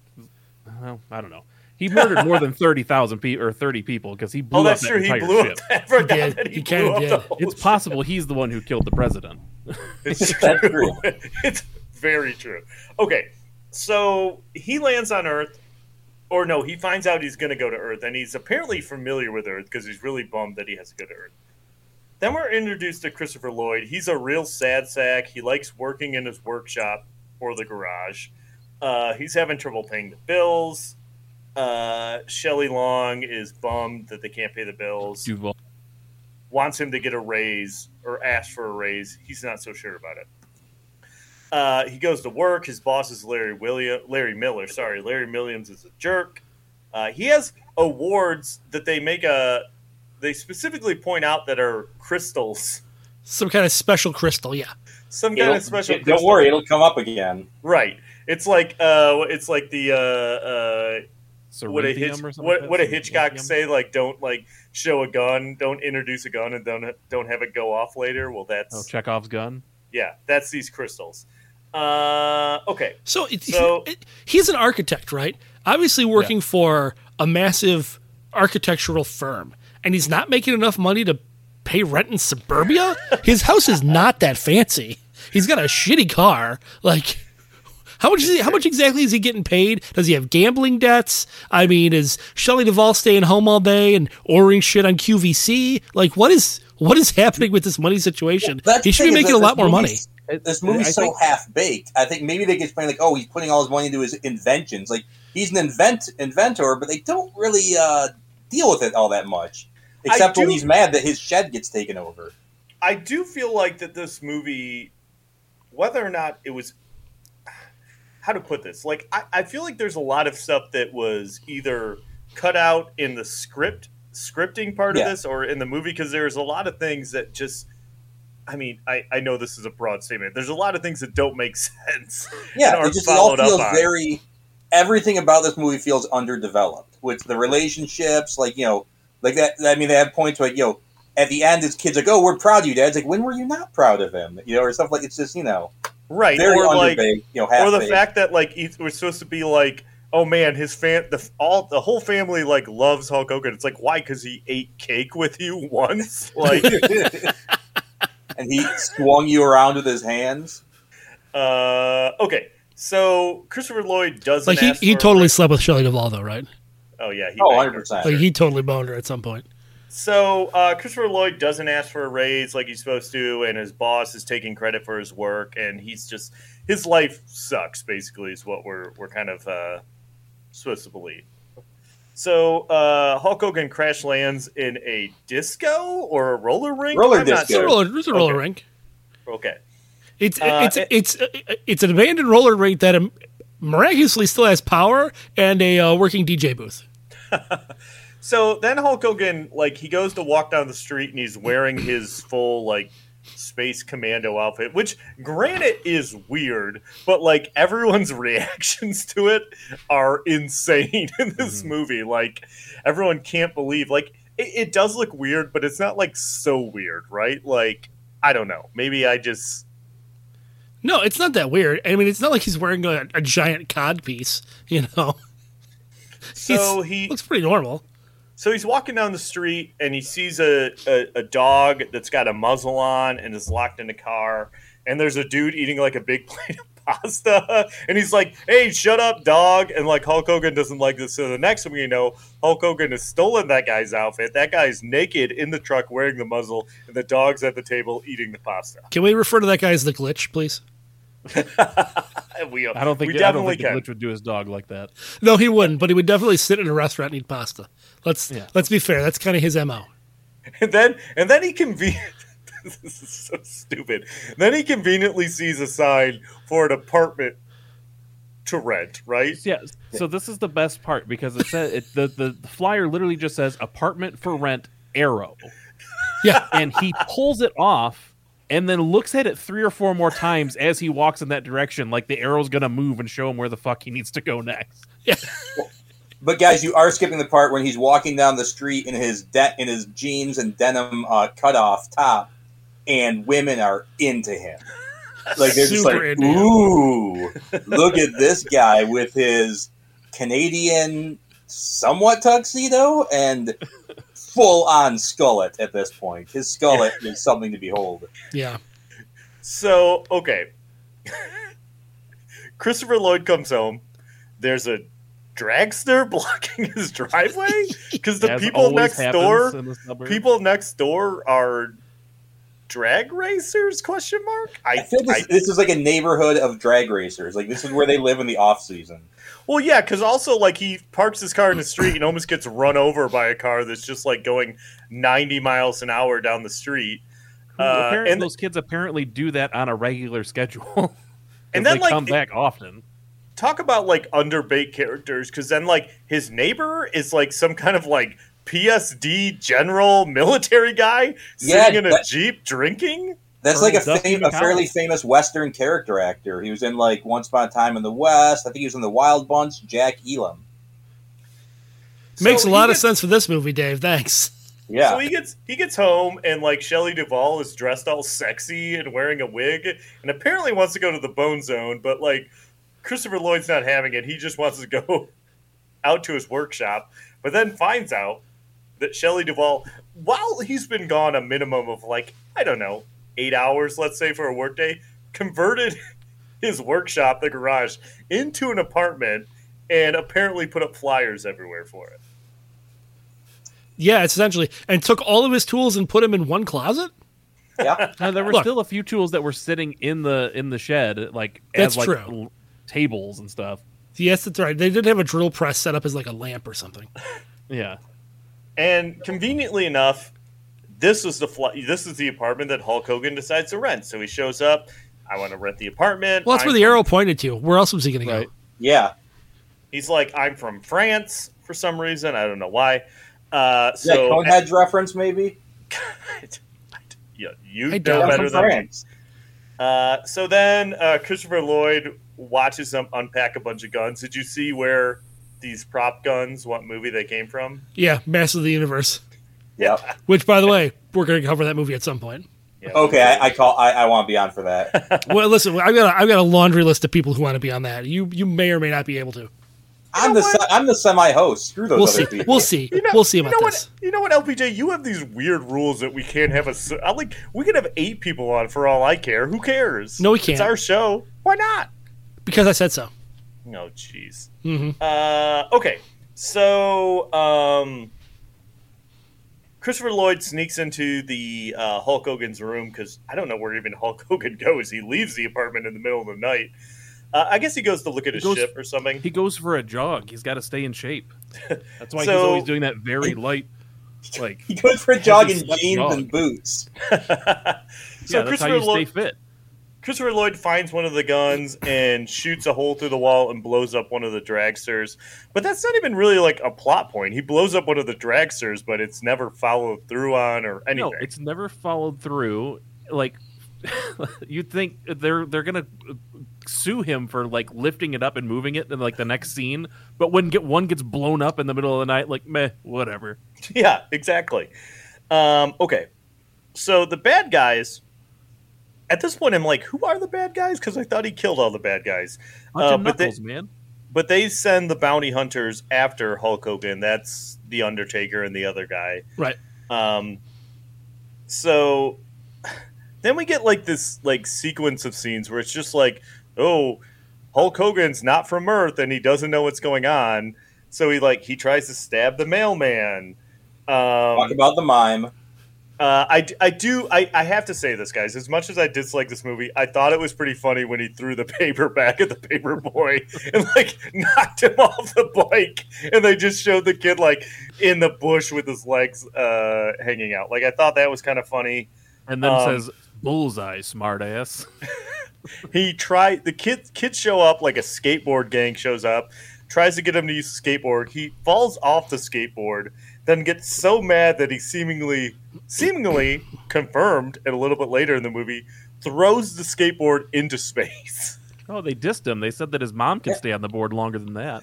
well, I don't know. He murdered more than thirty thousand people or thirty people because he blew Oh, up that's that true. He entire blew ship. up. I forgot He did. that he, He blew up did. the whole It's possible he's the one who killed the president. It's true. true. it's very true. Okay, so he lands on Earth, or no, he finds out he's going to go to Earth, and he's apparently familiar with Earth because he's really bummed that he has to go to Earth. Then we're introduced to Christopher Lloyd. He's a real sad sack. He likes working in his workshop or the garage. Uh, he's having trouble paying the bills. Uh, Shelley Long is bummed that they can't pay the bills Duvall. wants him to get a raise or ask for a raise. He's not so sure about it. Uh, he goes to work. His boss is Larry William, Larry Miller. Sorry, Larry Williams is a jerk. Uh, he has awards that they make a. They specifically point out that are crystals, Some kind of special crystal, yeah. some kind It'll- of special. don't worry, it'll come up again. Right. It's like uh, it's like the uh, uh, what a Hitch, or what like what a? Hitchcock Cerinthium? say like don't like show a gun, don't introduce a gun, and don't don't have it go off later. Well, that's Oh, Chekhov's gun. Yeah, that's these crystals. Uh, okay. So, it, So- it- he's an architect, right? Obviously working for a massive architectural firm, and he's not making enough money to pay rent in suburbia. His house is not that fancy. He's got a shitty car. Like, how much is he, how much exactly is he getting paid? Does he have gambling debts? I mean, is Shelley Duvall staying home all day and ordering shit on QVC? Like, what is what is happening with this money situation? That's he should be making a lot more money. movie's- This I movie's so half baked. I think maybe they get explain like, oh, he's putting all his money into his inventions. Like he's an invent inventor, but they don't really uh, deal with it all that much. Except when he's mad that his shed gets taken over. I do feel like that this movie, whether or not it was, how to put this, like I, I feel like there's a lot of stuff that was either cut out in the script, scripting part Yeah. of this, or in the movie because there's a lot of things that just. I mean, I, I know this is a broad statement. There's a lot of things that don't make sense. and Yeah, it just all feels very. Everything about this movie feels underdeveloped. With the relationships, like you know, like that. I mean, they have points like you know, at the end, his kids like, "Oh, we're proud of you, Dad." It's like, when were you not proud of him? You know, or stuff like it's just you know, right, very or like. You know, or the half-baked. fact that like it was supposed to be like oh man his fan the all the whole family like loves hulk hogan it's like why because he ate cake with you once like and he swung you around with his hands. uh okay so christopher lloyd doesn't Like he, he totally slept with Shelley Duvall though, right? oh yeah he Oh, 100 percent. Like he totally boned her at some point. So uh, Christopher Lloyd doesn't ask for a raise like he's supposed to, and his boss is taking credit for his work, and he's just his life sucks. Basically, is what we're we're kind of uh, supposed to believe. So uh, Hulk Hogan crash lands in a disco or a roller rink. Roller I'm not It's disco. a sure. roller, it's a roller Okay. rink. Okay. It's Uh, it's it- it's it's an abandoned roller rink that um, miraculously still has power and a uh, working DJ booth. So then Hulk Hogan, like, he goes to walk down the street and he's wearing his full, like, space commando outfit, which, granted, is weird, but, like, everyone's reactions to it are insane in this mm-hmm. movie. Like, everyone can't believe, like, it, it does look weird, but it's not, like, so weird, right? Like, I don't know. Maybe I just. No, it's not that weird. I mean, it's not like he's wearing a, a giant cod piece. You know, So he looks pretty normal. So he's walking down the street and he sees a, a, a dog that's got a muzzle on and is locked in a car. And there's a dude eating like a big plate of pasta. And he's like, hey, shut up, dog. And like Hulk Hogan doesn't like this. So the next thing you know, Hulk Hogan has stolen that guy's outfit. That guy's naked in the truck wearing the muzzle. And the dog's at the table eating the pasta. Can we refer to that guy as the glitch, please? We, I don't think we I don't definitely think the can. glitch would do his dog like that. No, he wouldn't. But he would definitely sit in a restaurant and eat pasta. Let's Yeah. let's be fair. That's kind of his mo. And then and then he conven this is so stupid. Then he conveniently sees a sign for an apartment to rent, right? Yeah. So this is the best part because it says it, the, the the flyer literally just says apartment for rent arrow, Yeah, and he pulls it off and then looks at it three or four more times as he walks in that direction, like the arrow's gonna move and show him where the fuck he needs to go next. yeah. But guys, you are skipping the part when he's walking down the street in his de- in his jeans and denim uh, cutoff top, and women are into him. Like they're just like, into him. "Ooh, look at this guy with his Canadian somewhat tuxedo and full on skullet." At this point, his skullet is something to behold. yeah. So, okay. Christopher Lloyd comes home. There's a dragster blocking his driveway because the As people next door, in the suburbs. people next door are drag racers? Question mark. I, I feel this, I- this is like a neighborhood of drag racers. Like this is where they live in the off season. well, yeah, because also like he parks his car in the street and almost gets run over by a car that's just like going 90 miles an hour down the street. Uh, and those kids apparently do that on a regular schedule. and then, they like, come it- back often. Talk about like underbaked characters because then like his neighbor is like some kind of like PSD general military guy Yeah, sitting in a that- jeep drinking. That's like a, fam- a fairly famous Western character actor. He was in like Once Upon a Time in the West. I think he was in the Wild Bunch. Jack Elam. Makes So a lot he of sense for this movie, Dave. Thanks. Yeah, So he gets he gets home and like Shelley Duvall is dressed all sexy and wearing a wig and apparently wants to go to the Bone Zone, but like Christopher Lloyd's not having it. He just wants to go out to his workshop, but then finds out that Shelley Duvall, while he's been gone a minimum of like I don't know eight hours, let's say for a workday, converted his workshop, the garage, into an apartment and apparently put up flyers everywhere for it. Yeah, it's essentially and took all of his tools and put them in one closet. yeah. Now, there were Look. still a few tools that were sitting in the in the shed, like That's as like true. L- tables and stuff. Yes, that's right. They did have a drill press set up as like a lamp or something. Yeah, And conveniently enough, this was the fl- this is the apartment that Hulk Hogan decides to rent. So he shows up. I want to rent the apartment. Well, that's I'm where the from- arrow pointed to. Where else was he going to go? Yeah. He's like, I'm from France for some reason. I don't know why. Uh, Is that so Coneheads reference, maybe? yeah, you I know better from than me. France. Uh, so then uh, Christopher Lloyd watches them unpack a bunch of guns. Did you see where these prop guns, what movie they came from? Yeah, Master of the Universe. Yeah. Which, by the way, we're going to cover that movie at some point. Yeah, Okay, I, I call. I, I want to be on for that. Well, listen, I've got a, I've got a laundry list of people who want to be on that. You you may or may not be able to. I'm the se- I'm the semi-host. Screw those We'll other see. people. We'll see. You know- we'll see you about know this. What, you know what, LPJ? You have these weird rules that we can't have a. s- I like we can have eight people on for all I care. Who cares? No, we can't. It's our show. Why not? Because I said so. No, jeez. hmm Uh, okay, so um, Christopher Lloyd sneaks into the uh, Hulk Hogan's room because I don't know where even Hulk Hogan goes. He leaves the apartment in the middle of the night. Uh, I guess he goes to look at his goes- ship or something. He goes for a jog. He's got to stay in shape. That's why he's always doing that very light, like He goes for a jog in jeans jog. and boots. so yeah, that's how Christopher you stay fit. Christopher Lloyd finds one of the guns and shoots a hole through the wall and blows up one of the dragsters. But that's not even really like a plot point. He blows up one of the dragsters, but it's never followed through on or anything. No, it's never followed through. Like you'd think they're they're gonna sue him for like lifting it up and moving it in like the next scene, but when get one gets blown up in the middle of the night, like meh, whatever. Yeah, exactly. Um, okay, so the bad guys. At this point, I'm like, who are the bad guys? Because I thought he killed all the bad guys. Uh, of but they, man. but they send the bounty hunters after Hulk Hogan. That's the Undertaker and the other guy. Right. Um, so then we get like this like sequence of scenes where it's just like, oh, Hulk Hogan's not from Earth and he doesn't know what's going on. So he like he tries to stab the mailman. Talk Um, about the mime. Uh, I, I do I, I have to say this guys. As much as I dislike this movie I thought it was pretty funny when he threw the paper back at the paper boy and like knocked him off the bike. And they just showed the kid like in the bush with his legs uh, hanging out. Like I thought that was kind of funny. And then um, says bullseye, smartass. he tried the kid kids show up like a skateboard gang shows up tries to get him to use the skateboard. He falls off the skateboard then gets so mad that he seemingly seemingly confirmed and a little bit later in the movie throws the skateboard into space Oh, they dissed him. They said that his mom can stay on the board longer than that.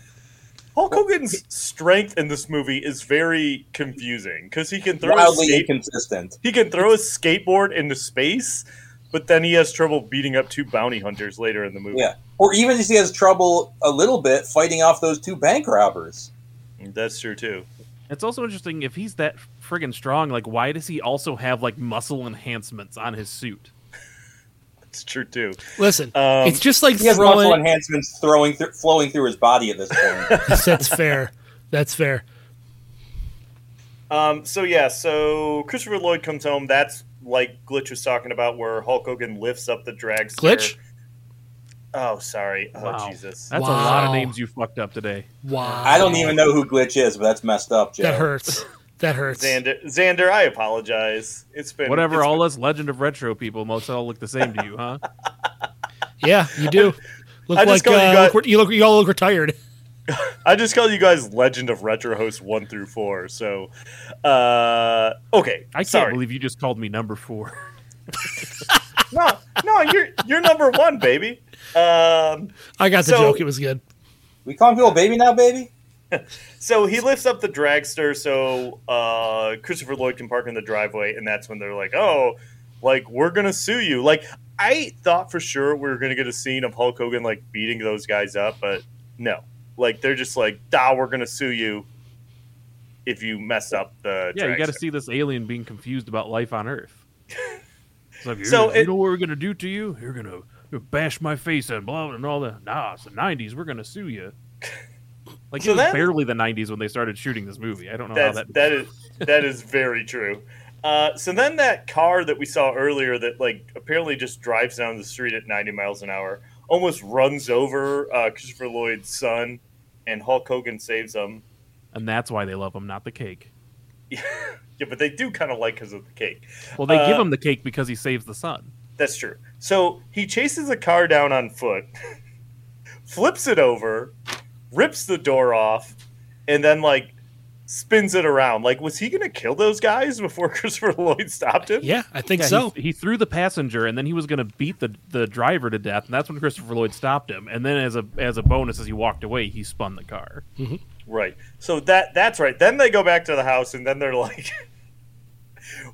Hulk Hogan's strength in this movie is very confusing because he can throw a Wildly skate- inconsistent. he can throw a skateboard into space, but then he has trouble beating up two bounty hunters later in the movie. Yeah. Or even just he has trouble a little bit fighting off those two bank robbers. That's true too. It's also interesting if he's that friggin' strong. Like, why does he also have like muscle enhancements on his suit? It's true too. Listen, Um, it's just like He has muscle enhancements throwing th- flowing through his body at this point. That's fair. That's fair. Um, so yeah, so Christopher Lloyd comes home. That's like Glitch was talking about, where Hulk Hogan lifts up the dragster. Glitch? Oh, sorry. Oh, Wow. Jesus. That's a lot of names you fucked up today. Wow. I don't even know who Glitch is, but that's messed up, Joe. That hurts. That hurts. Xander, Xander, I apologize. It's been Whatever, it's all us Legend of Retro people most all look the same to you, huh? Yeah, you do. Look I just like call you uh, guys- look, you look. You all look retired. I just call you guys Legend of Retro Host one through four. So, uh, okay. I can't sorry. believe you just called me number four. no, no, you're you're number one, baby. Um, I got the So- joke. It was good. We call people baby now, baby? so he lifts up the dragster so uh, Christopher Lloyd can park in the driveway, and that's when they're like, "Oh, like we're gonna sue you." Like I thought for sure we were gonna get a scene of Hulk Hogan like beating those guys up, but no. Like they're just like, "Da, we're gonna sue you if you mess up the." Yeah, you got to see this alien being confused about life on Earth. It's like, So you know what we're gonna do to you? You're gonna you're bash my face and blah and all the nah. It's the '90s. We're gonna sue you. Like So it was then- barely the '90s when they started shooting this movie. I don't know That's, how that. that is that is very true. Uh, so then that car that we saw earlier that like apparently just drives down the street at 90 miles an hour almost runs over uh, Christopher Lloyd's son and Hulk Hogan saves him. and that's why they love him, not the cake. Yeah, but they do kind of like because of the cake. Well, they give Uh, him the cake because he saves the son. That's true. So he chases a car down on foot, flips it over, rips the door off, and then like spins it around. Like, was he going to kill those guys before Christopher Lloyd stopped him? Yeah, I think Yeah, so. he, he threw the passenger, and then he was going to beat the the driver to death, and that's when Christopher Lloyd stopped him. And then, as a as a bonus, as he walked away, he spun the car. Mm-hmm. Right. So that that's right. Then they go back to the house, and then they're like.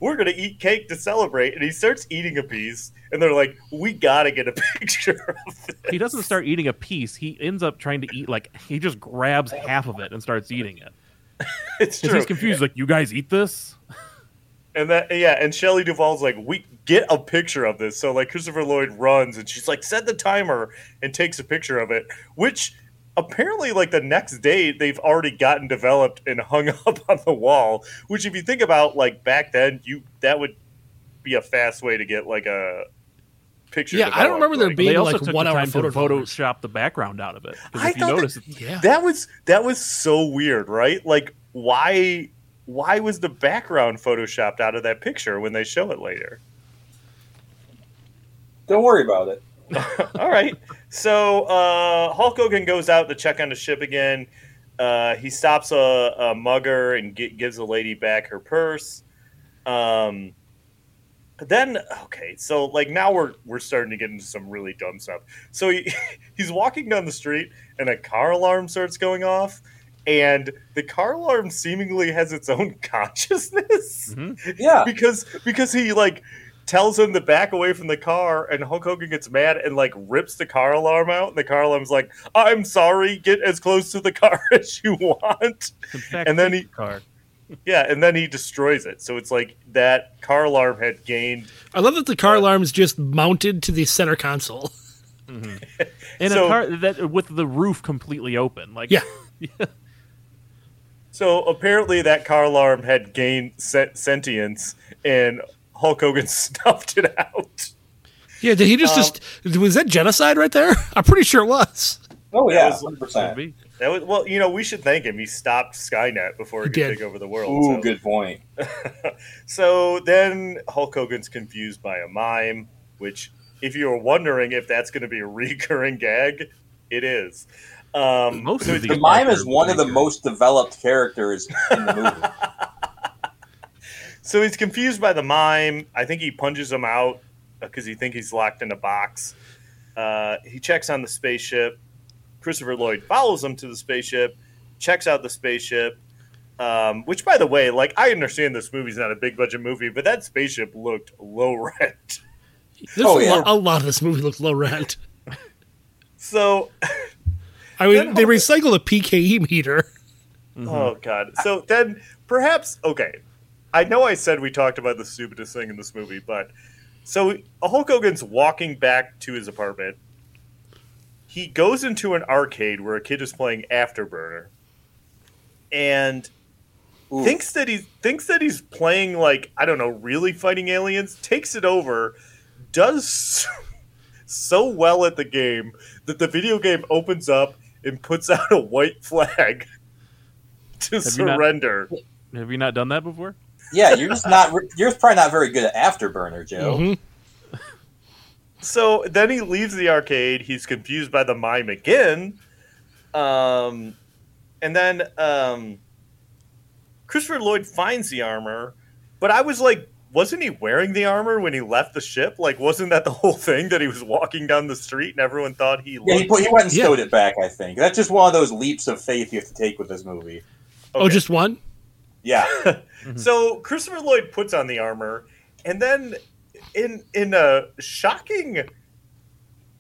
We're gonna eat cake to celebrate, and he starts eating a piece, and they're like, "We gotta get a picture of this." He doesn't start eating a piece; he ends up trying to eat like he just grabs half of it and starts eating it. it's true. He's confused, like, "You guys eat this?" And that yeah, and Shelley Duvall's like, we get a picture of this. So like Christopher Lloyd runs and she's like, set the timer and takes a picture of it, which apparently like the next day they've already gotten developed and hung up on the wall. Which if you think about like back then, you that would be a fast way to get like a picture. Yeah, I don't remember there like- being they also like took one the hour time photo to drawings. Photoshop the background out of it. 'Cause I if you thought that- notice, Yeah. That was that was so weird, right? Like why why was the background photoshopped out of that picture when they show it later? Don't worry about it. All right. So uh, Hulk Hogan goes out to check on the ship again. Uh, he stops a, a mugger and gi- gives the lady back her purse. Um, then okay, so like now we're we're starting to get into some really dumb stuff. So he, he's walking down the street and a car alarm starts going off, and the car alarm seemingly has its own consciousness Yeah. because because he like tells him to back away from the car and Hulk Hogan gets mad and like rips the car alarm out and the car alarm's like I'm sorry get as close to the car as you want and then he car. yeah and then he destroys it so it's like that car alarm had gained I love that the car uh, alarm is just mounted to the center console. Mm-hmm. and So- a car that with the roof completely open. Like, Yeah. so apparently that car alarm had gained sen- sentience and Hulk Hogan snuffed it out Yeah, did he just just was that genocide right there? I'm pretty sure it was. Oh yeah, hundred percent. that was well you know we should thank him he stopped Skynet before he, He could did. take over the world Ooh, so- good point. So then Hulk Hogan's confused by a mime, which, if you were wondering if that's going to be a recurring gag, it is. Um, Most so of The mime is one of the most developed characters in the movie. So he's confused by the mime. I think he punches him out because he thinks he's locked in a box. Uh, he checks on the spaceship. Christopher Lloyd follows him to the spaceship, checks out the spaceship. Um, which, by the way, like I understand this movie's not a big budget movie, but that spaceship looked low rent. There's Oh, a, yeah. lo- a lot of this movie looks low rent. So I mean, they Hulk- recycle a PKE meter. Oh God! So then perhaps okay. I know I said we talked about the stupidest thing in this movie, but so Hulk Hogan's walking back to his apartment. He goes into an arcade where a kid is playing Afterburner, and Ooh. thinks that he thinks that he's playing like I don't know, really fighting aliens. Takes it over, does so well at the game that the video game opens up and puts out a white flag to Have you not- surrender. Have you not done that before? Yeah, you're just not. You're probably not very good at Afterburner, Joe. Mhm. So then he leaves the arcade. He's confused by the mime again. Um, and then um, Christopher Lloyd finds the armor, but I was like, wasn't he wearing the armor when he left the ship? Like, wasn't that the whole thing that he was walking down the street and everyone thought he looked? Yeah, he, put, he went and Yeah. stowed it back. I think that's just one of those leaps of faith you have to take with this movie. Oh, just one? Yeah, So Christopher Lloyd puts on the armor, and then in in a shocking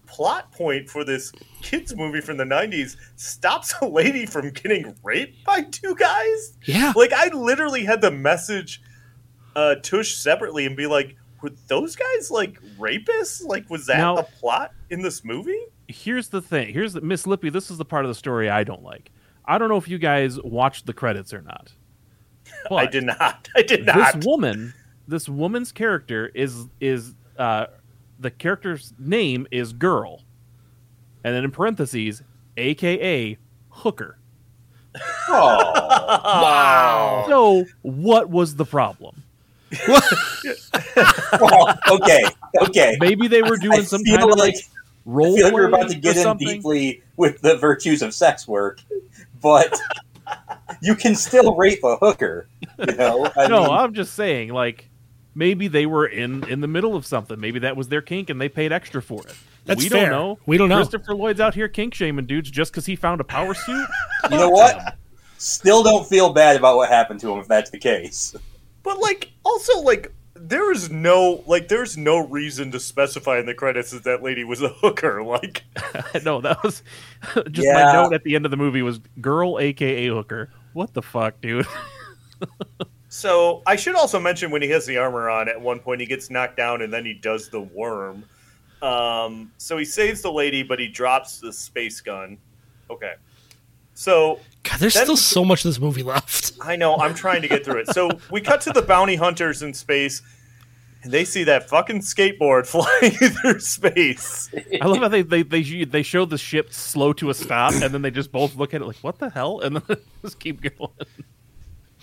plot point for this kids movie from the '90s, stops a lady from getting raped by two guys. Yeah. Like I literally had the message uh, tush separately and be like, "Were those guys like rapists? Like, was that Now- the plot in this movie?" Here's the thing. Here's the, Miss Lippy. This is the part of the story I don't like. I don't know if you guys watched the credits or not. I did not. I did not. This woman, this woman's character is is uh, the character's name is girl, and then in parentheses, AKA hooker. Oh, Wow. So, what was the problem? well, okay, okay. Maybe they were doing I some feel kind of like like I role. feel like we're about to playing get in something. deeply with the virtues of sex work, but you can still rape a hooker. You know, I no, mean, I'm just saying, like maybe they were in in the middle of something. Maybe that was their kink, and they paid extra for it. That's we fair. don't know. We don't know. Christopher Lloyd's out here kink shaming dudes just because he found a power suit. you know what? Still don't feel bad about what happened to him if that's the case. But like, also like, there is no like, there's no reason to specify in the credits that that lady was a hooker. Like, no, that was just Yeah. my note at the end of the movie was girl, aka hooker. What the fuck, dude? so I should also mention when he has the armor on, at one point he gets knocked down and then he does the worm. Um, so he saves the lady, but he drops the space gun. Okay. So God, there's Then still we- so much of this movie left. I know. I'm trying to get through it. So we cut to the bounty hunters in space, and they see that fucking skateboard flying through space. I love how they they they they show the ship slow to a stop, and then they just both look at it like, "What the hell?" and then just keep going.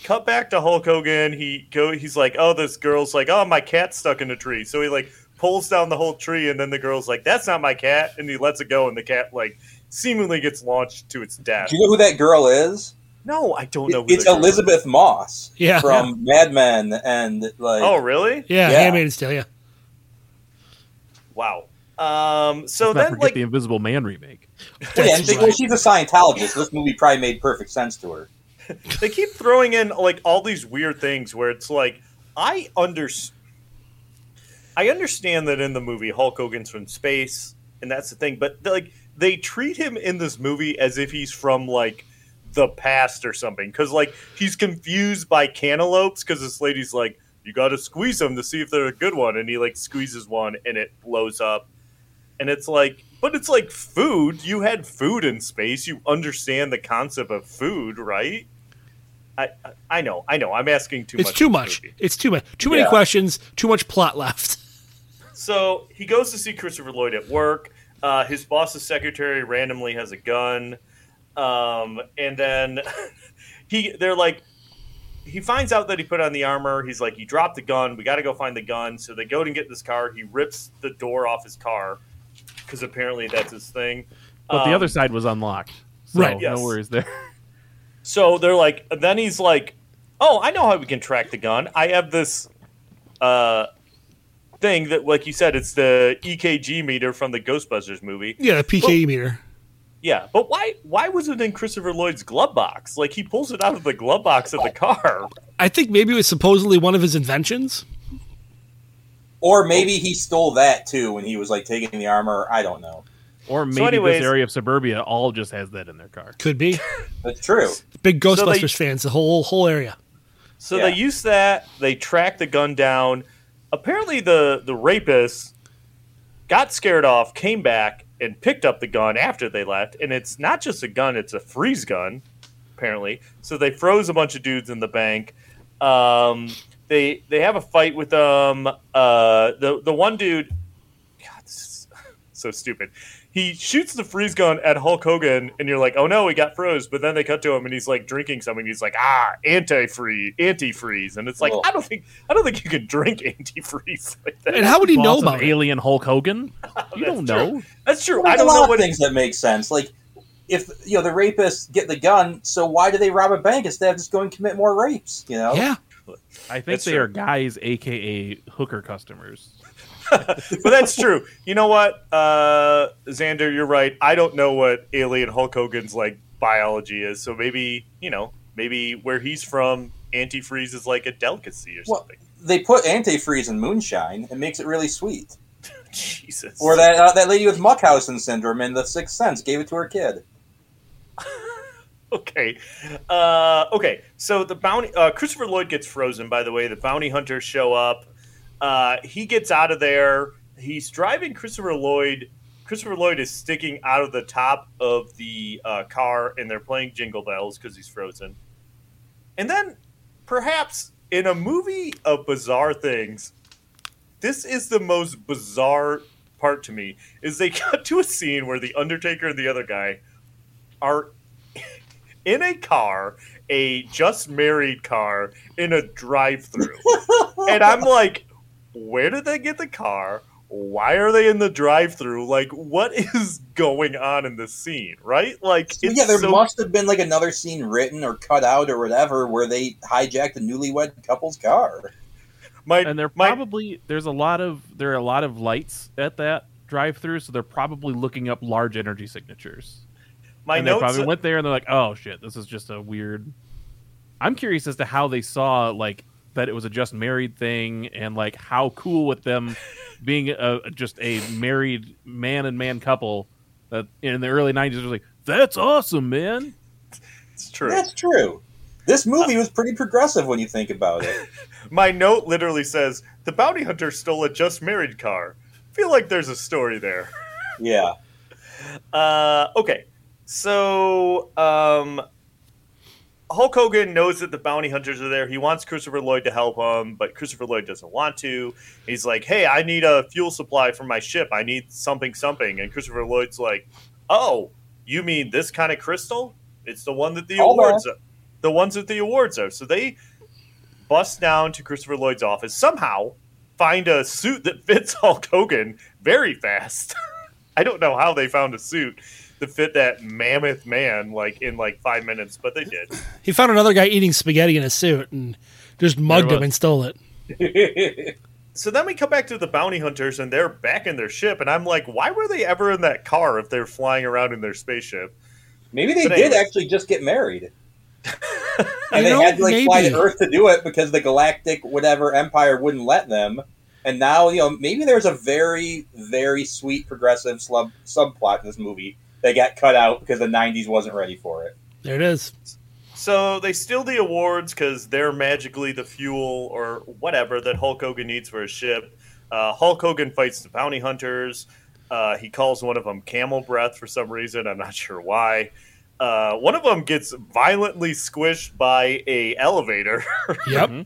Cut back to Hulk Hogan. He go. He's like, "Oh, this girl's like, oh, my cat's stuck in a tree." So he like pulls down the whole tree, and then the girl's like, "That's not my cat," and he lets it go, and the cat like seemingly gets launched to its death. Do you know who that girl is? No, I don't know. who It's the is. Elisabeth Moss Yeah. from Mad Men and like. Oh, really? Yeah, Yeah. Handmaid's Tale. Yeah. Wow. Um. So Let's then, forget like, the Invisible Man remake. yeah, and That's well, right. she's a Scientologist. This movie probably made perfect sense to her. they keep throwing in like all these weird things where it's like I under I understand that in the movie Hulk Hogan's from space and that's the thing, but like they treat him in this movie as if he's from like the past or something because like he's confused by cantaloupes because this lady's like you got to squeeze them to see if they're a good one and he like squeezes one and it blows up and it's like but it's like food you had food in space you understand the concept of food right I, I- I know, I know. I'm asking too It's much. too much. It's too much. Too many Yeah. questions. Too much plot left. So he goes to see Christopher Lloyd at work. Uh, his boss's secretary randomly has a gun, um, and then he they're like he finds out that he put on the armor. He's like, he dropped the gun. We got to go find the gun. So they go to get this car. He rips the door off his car because apparently that's his thing. But the Um, other side was unlocked, so Right, yes. no worries there. So they're like, then he's like, oh, I know how we can track the gun. I have this uh, thing that, like you said, it's the EKG meter from the Ghostbusters movie. Yeah, the PKE meter. Yeah, but why? Why was it in Christopher Lloyd's glove box? Like he pulls it out of the glove box of the car. I think maybe it was supposedly one of his inventions. Or maybe he stole that too when he was like taking the armor. I don't know. Or maybe anyways- this area of suburbia all just has that in their car. Could be. That's true. Big they- Ghostbusters fans. The whole whole area. So Yeah. they use that. They track the gun down. Apparently, the the rapist got scared off, came back, and picked up the gun after they left. And it's not just a gun; it's a freeze gun. Apparently, so they froze a bunch of dudes in the bank. Um, they they have a fight with um uh the the one dude. God, this is so stupid. He shoots the freeze gun at Hulk Hogan, and you're like, "Oh no, he got froze." But then they cut to him, and he's like drinking something. He's like, "Ah, anti-freeze, antifreeze," and it's like, Ugh. I don't think, I don't think you can drink antifreeze like that. And how would he know about alien Hulk Hogan? You don't true. know. That's true. There's I a don't lot know of what. things that make sense. Like if you know the rapists get the gun, so why do they rob a bank instead of just going commit more rapes? You know? Yeah. I think That's they true. are guys, aka hooker customers. but that's true. You know what, uh, Xander, you're right. I don't know what alien Hulk Hogan's like biology is, so maybe you know, maybe where he's from, antifreeze is like a delicacy or Well- something. They put antifreeze in moonshine. It makes it really sweet. Jesus. Or that uh, that lady with Munchausen syndrome in The Sixth Sense gave it to her kid. okay uh, okay so the bounty uh, christopher lloyd gets frozen by the way the bounty hunters show up uh, he gets out of there. He's driving christopher lloyd. Christopher lloyd is sticking out of the top of the uh, car and they're playing jingle bells because he's frozen. And then perhaps in a movie of bizarre things this is the most bizarre part to me is they cut to a scene where the undertaker and the other guy are in a car, a just married car in a drive-through, and I'm like, where did they get the car? Why are they in the drive-through? Like, what is going on in this scene? Right? Like, it's yeah, there so- must have been like another scene written or cut out or whatever where they hijacked a newlywed couple's car. my and they're my probably there's a lot of there are a lot of lights at that drive-through, so they're probably looking up large energy signatures. my and they notes. probably went there and they're like, "Oh shit, this is just a weird." I'm curious as to how they saw like that it was a just married thing and like how cool with them being a, just a married man and man couple that in the early 90s was like, "That's awesome, man." it's true. That's true. This movie was pretty progressive when you think about it. My note literally says the bounty hunter stole a just married car. Feel like there's a story there. Yeah. Uh, okay, so um, Hulk Hogan knows that the bounty hunters are there. He wants Christopher Lloyd to help him, but Christopher Lloyd doesn't want to. He's like, "Hey, I need a fuel supply for my ship. I need something, something." And Christopher Lloyd's like, "Oh, you mean this kind of crystal? It's the one that the awards, are. the ones that the awards are." So they bust down to Christopher Lloyd's office somehow. Find a suit that fits Hulk Hogan very fast. I don't know how they found a suit that fit that mammoth man like in like five minutes, but they did. He found another guy eating spaghetti in a suit and just mugged him and stole it. So then we come back to the bounty hunters and they're back in their ship, and I'm like, why were they ever in that car if they're flying around in their spaceship? Maybe they But did anyways. actually just get married. You And they know, had to like fly to. Earth to do it because the galactic whatever empire wouldn't let them. And now, you know, maybe there's a very, very sweet progressive slub, subplot in this movie that got cut out because the 90s wasn't ready for it. There it is. So they steal the awards because they're magically the fuel or whatever that Hulk Hogan needs for his ship. Uh, Hulk Hogan fights the bounty hunters. Uh, he calls one of them Camel Breath for some reason. I'm not sure why. Uh, one of them gets violently squished by a elevator. Yep.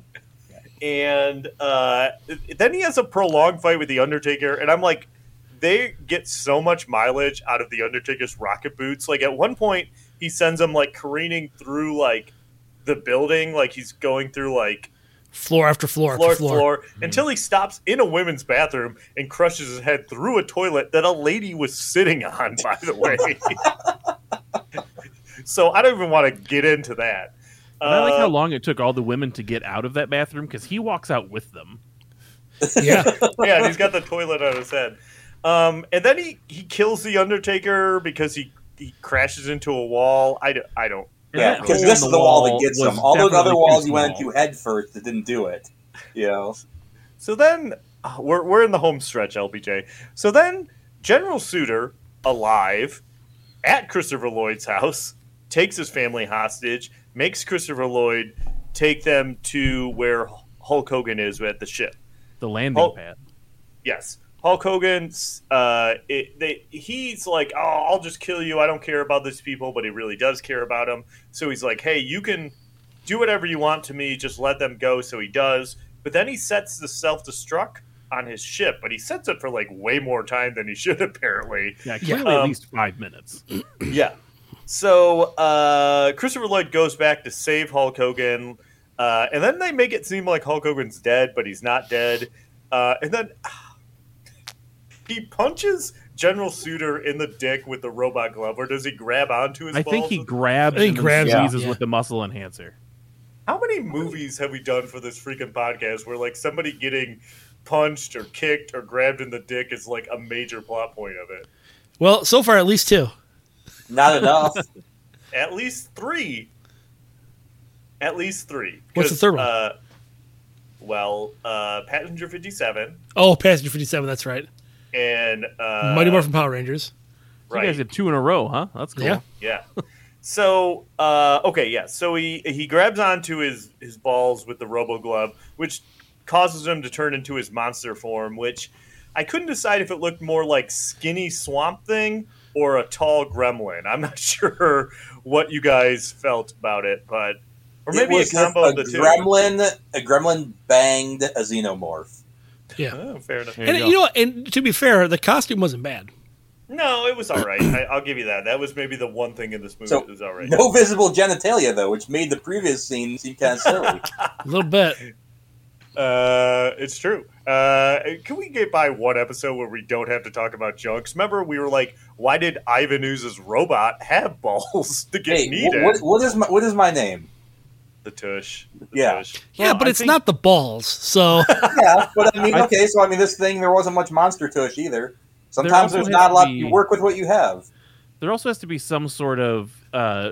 and uh, then he has a prolonged fight with the Undertaker, and I'm like, they get so much mileage out of the Undertaker's rocket boots. Like at one point, he sends him like careening through like the building, like he's going through like Floor after floor floor after to floor. floor until he stops in a women's bathroom and crushes his head through a toilet that a lady was sitting on. By the way, so I don't even want to get into that. And I like Uh, how long it took all the women to get out of that bathroom because he walks out with them. Yeah. yeah, and he's got the toilet on his head. Um, and then he, he kills the Undertaker because he, he crashes into a wall. I, do, I don't. Yeah, because this is the wall that gets him. All those other walls too you went small. into head first that didn't do it. You know? So then uh, we're, we're in the home stretch, LPJ. So then General Suitor, alive, at Christopher Lloyd's house, takes his family hostage, makes Christopher Lloyd take them to where Hulk Hogan is at the ship. The landing Oh. pad. Yes. Hulk Hogan's uh it, they, he's like, "Oh, I'll just kill you. I don't care about these people," but he really does care about them. So he's like, "Hey, you can do whatever you want to me, just let them go." So he does. But then he sets the self-destruct on his ship, but he sets it for like way more time than he should apparently. Yeah, clearly Um, at least five minutes. Yeah. So uh, Christopher Lloyd goes back to save Hulk Hogan, uh, and then they make it seem like Hulk Hogan's dead, but he's not dead. Uh, and then he punches General Suitor in the dick with the robot glove, or does he grab onto his? I think he grabs I think and grabs, squeezes yeah. with the muscle enhancer. How many movies have we done for this freaking podcast where like somebody getting punched or kicked or grabbed in the dick is like a major plot point of it? Well, so far at least two. Not enough. At least three. At least three. What's the 'Cause, third one? Uh, well, uh, Passenger 57 Oh, Passenger 57, that's right. And uh, Mighty Morphin Power Rangers. So You guys Right. did two in a row, huh? That's cool. Yeah. Yeah. So uh, okay, yeah. So he he grabs onto his his balls with the Robo Glove, which causes him to turn into his monster form. Which I couldn't decide if it looked more like skinny Swamp Thing or a tall Gremlin. I'm not sure what you guys felt about it, but or maybe it a combo a of the two. gremlin. A gremlin banged a xenomorph. Yeah. Oh, fair enough. There And you you, go. know, and to be fair, the costume wasn't bad. No, it was all right. I, I'll give you that. That was maybe the one thing in this movie So, that was all right. No visible genitalia though, which made the previous scene seem kind of silly. A little bit. Uh, it's true. Uh, can we get by one episode where we don't have to talk about junks? Remember, we were like, why did Ivan Ooze's robot have balls to get hey, needed? what, what is my what is my name? The tush. The Yeah. tush. Yeah, Well, but I it's think- not the balls. So Yeah, but I mean, okay, so I mean, this thing there wasn't much monster tush either. Sometimes also there's not a lot. be- You work with what you have. there also has to be some sort of uh,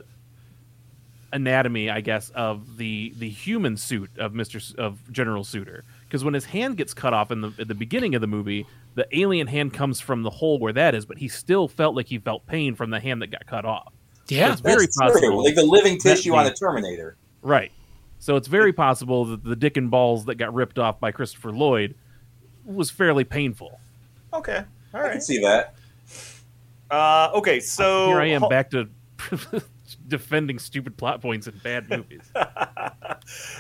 anatomy, I guess, of the the human suit of Mister S- of General Suitor. Because when his hand gets cut off in the at the beginning of the movie, the alien hand comes from the hole where that is, but he still felt like he felt pain from the hand that got cut off. yeah, It's very That's possible. true. Like the living tissue on the- a Terminator. Right. So it's very possible that the dick and balls that got ripped off by Christopher Lloyd was fairly painful. Okay. All right. I can see that. Uh, okay, so Here I am Hul- back to defending stupid plot points in bad movies.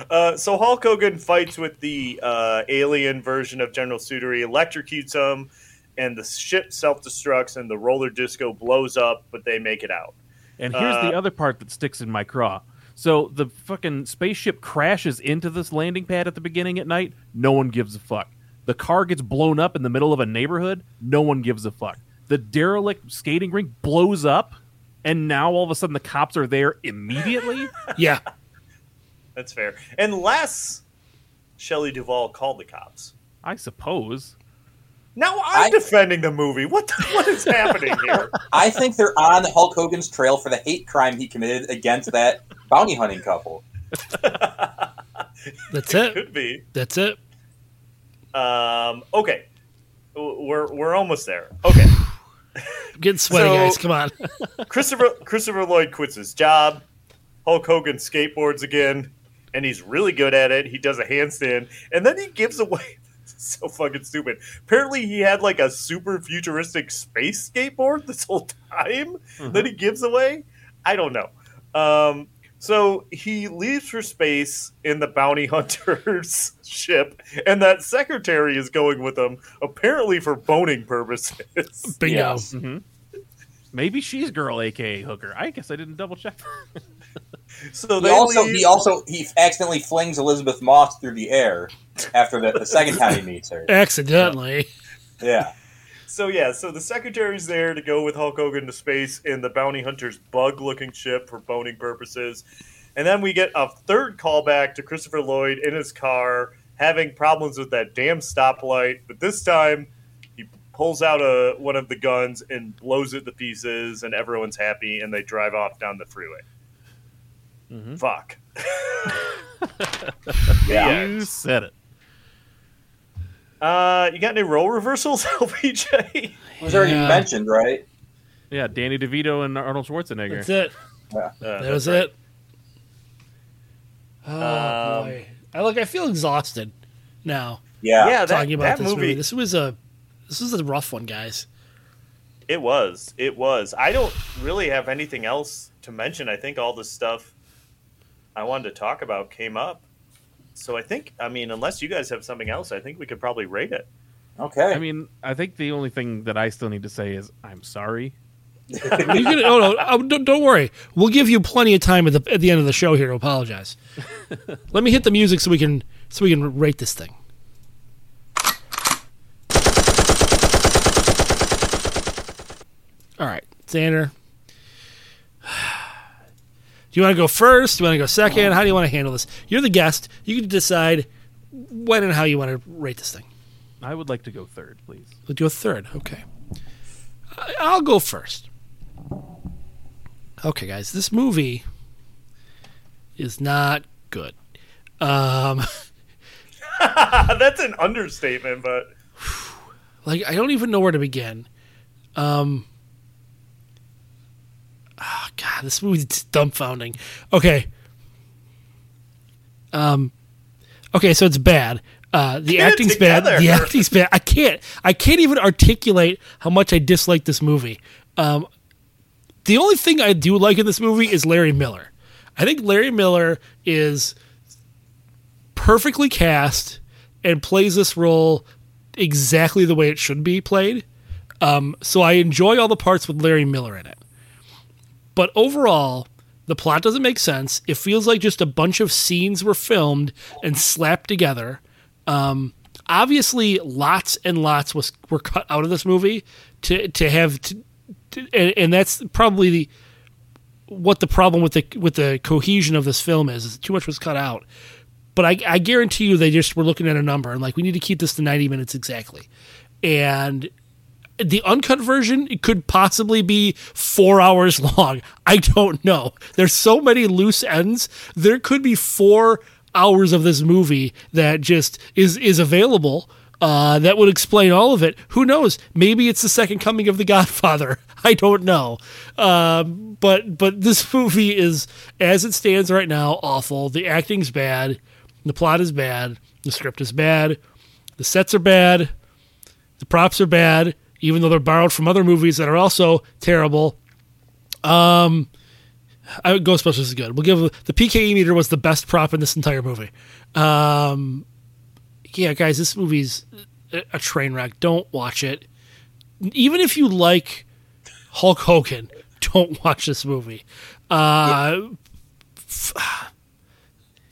Uh, so Hulk Hogan fights with the uh, alien version of General Suitor. He electrocutes him, and the ship self destructs, and the roller disco blows up, but they make it out. And here's Uh, the other part that sticks in my craw. So the fucking spaceship crashes into this landing pad at the beginning at night. No one gives a fuck. The car gets blown up in the middle of a neighborhood. No one gives a fuck. The derelict skating rink blows up, and now all of a sudden the cops are there immediately. yeah. That's fair. Unless Shelley Duvall called the cops. I suppose. Now I'm I- defending the movie. What the, what is happening here? I think they're on Hulk Hogan's trail for the hate crime he committed against that bounty hunting couple. That's it. Could be. That's it. Um, okay, we're we're almost there. Okay. I'm getting sweaty, So- guys. Come on. Christopher Christopher Lloyd quits his job. Hulk Hogan skateboards again, and he's really good at it. He does a handstand, and then he gives away. so fucking stupid. Apparently, he had like a super futuristic space skateboard this whole time that he gives away. I don't know. Um, so he leaves for space in the bounty hunter's ship, and that secretary is going with him, apparently for boning purposes. Bingo. Yes. Mm-hmm. Mm-hmm. Maybe she's girl, aka hooker. I guess I didn't double check. So He they also leave- he also he accidentally flings Elisabeth Moss through the air after the, the second time he meets her. Accidentally. Yeah. So yeah, so the secretary's there to go with Hulk Hogan to space in the bounty hunter's bug-looking ship for boning purposes, and then we get a third callback to Christopher Lloyd in his car having problems with that damn stoplight, but this time he pulls out a one of the guns and blows it to pieces, and everyone's happy, and they drive off down the freeway. Mm-hmm. Fuck. Yeah. You said it. Uh, you got any role reversals, LPJ? It was already Yeah. mentioned, right? Yeah, Danny DeVito and Arnold Schwarzenegger. That's it. Yeah. Uh, That was it. Oh boy. I look. I feel exhausted now Yeah. yeah, that, talking about that this movie. movie. This was a. This was a rough one, guys. It was. It was. I don't really have anything else to mention. I think all the stuff I wanted to talk about came up. So I think, I mean, unless you guys have something else, I think we could probably rate it. Okay. I mean, I think the only thing that I still need to say is I'm sorry. You can, oh no! Oh, don't, don't worry. We'll give you plenty of time at the at the end of the show here to apologize. Let me hit the music so we can so we can rate this thing. All right, Xander. Do you want to go first? Do you want to go second? How do you want to handle this? You're the guest. You can decide when and how you want to rate this thing. I would like to go third, please. We'll do a third. Okay. I- I'll go first. Okay, guys, this movie is not good. Um, That's an understatement, but like I don't even know where to begin. Um, oh God, this movie's dumbfounding. Okay. Um, okay, so it's bad. Uh, the Get acting's bad. The acting's bad. I can't. I can't even articulate how much I dislike this movie. Um, the only thing I do like in this movie is Larry Miller. I think Larry Miller is perfectly cast and plays this role exactly the way it should be played. Um, so I enjoy all the parts with Larry Miller in it. But overall, the plot doesn't make sense. It feels like just a bunch of scenes were filmed and slapped together. Um, obviously, lots and lots was were cut out of this movie to to have, to, to, and, and that's probably the what the problem with the with the cohesion of this film is. is too much was cut out. But I, I guarantee you, they just were looking at a number and like we need to keep this to ninety minutes exactly, and the uncut version could possibly be four hours long. I don't know. There's so many loose ends. There could be four hours of this movie that just is is available. Uh, that would explain all of it. Who knows? Maybe it's the second coming of the Godfather. I don't know. Um, but but this movie is, as it stands right now, awful. The acting's bad. The plot is bad. The script is bad. The sets are bad. The props are bad even though they're borrowed from other movies that are also terrible. Um, I, Ghostbusters is good. We'll give the PKE meter was the best prop in this entire movie. Um, yeah, guys, this movie's a, train wreck. Don't watch it. Even if you like Hulk Hogan, don't watch this movie. Uh,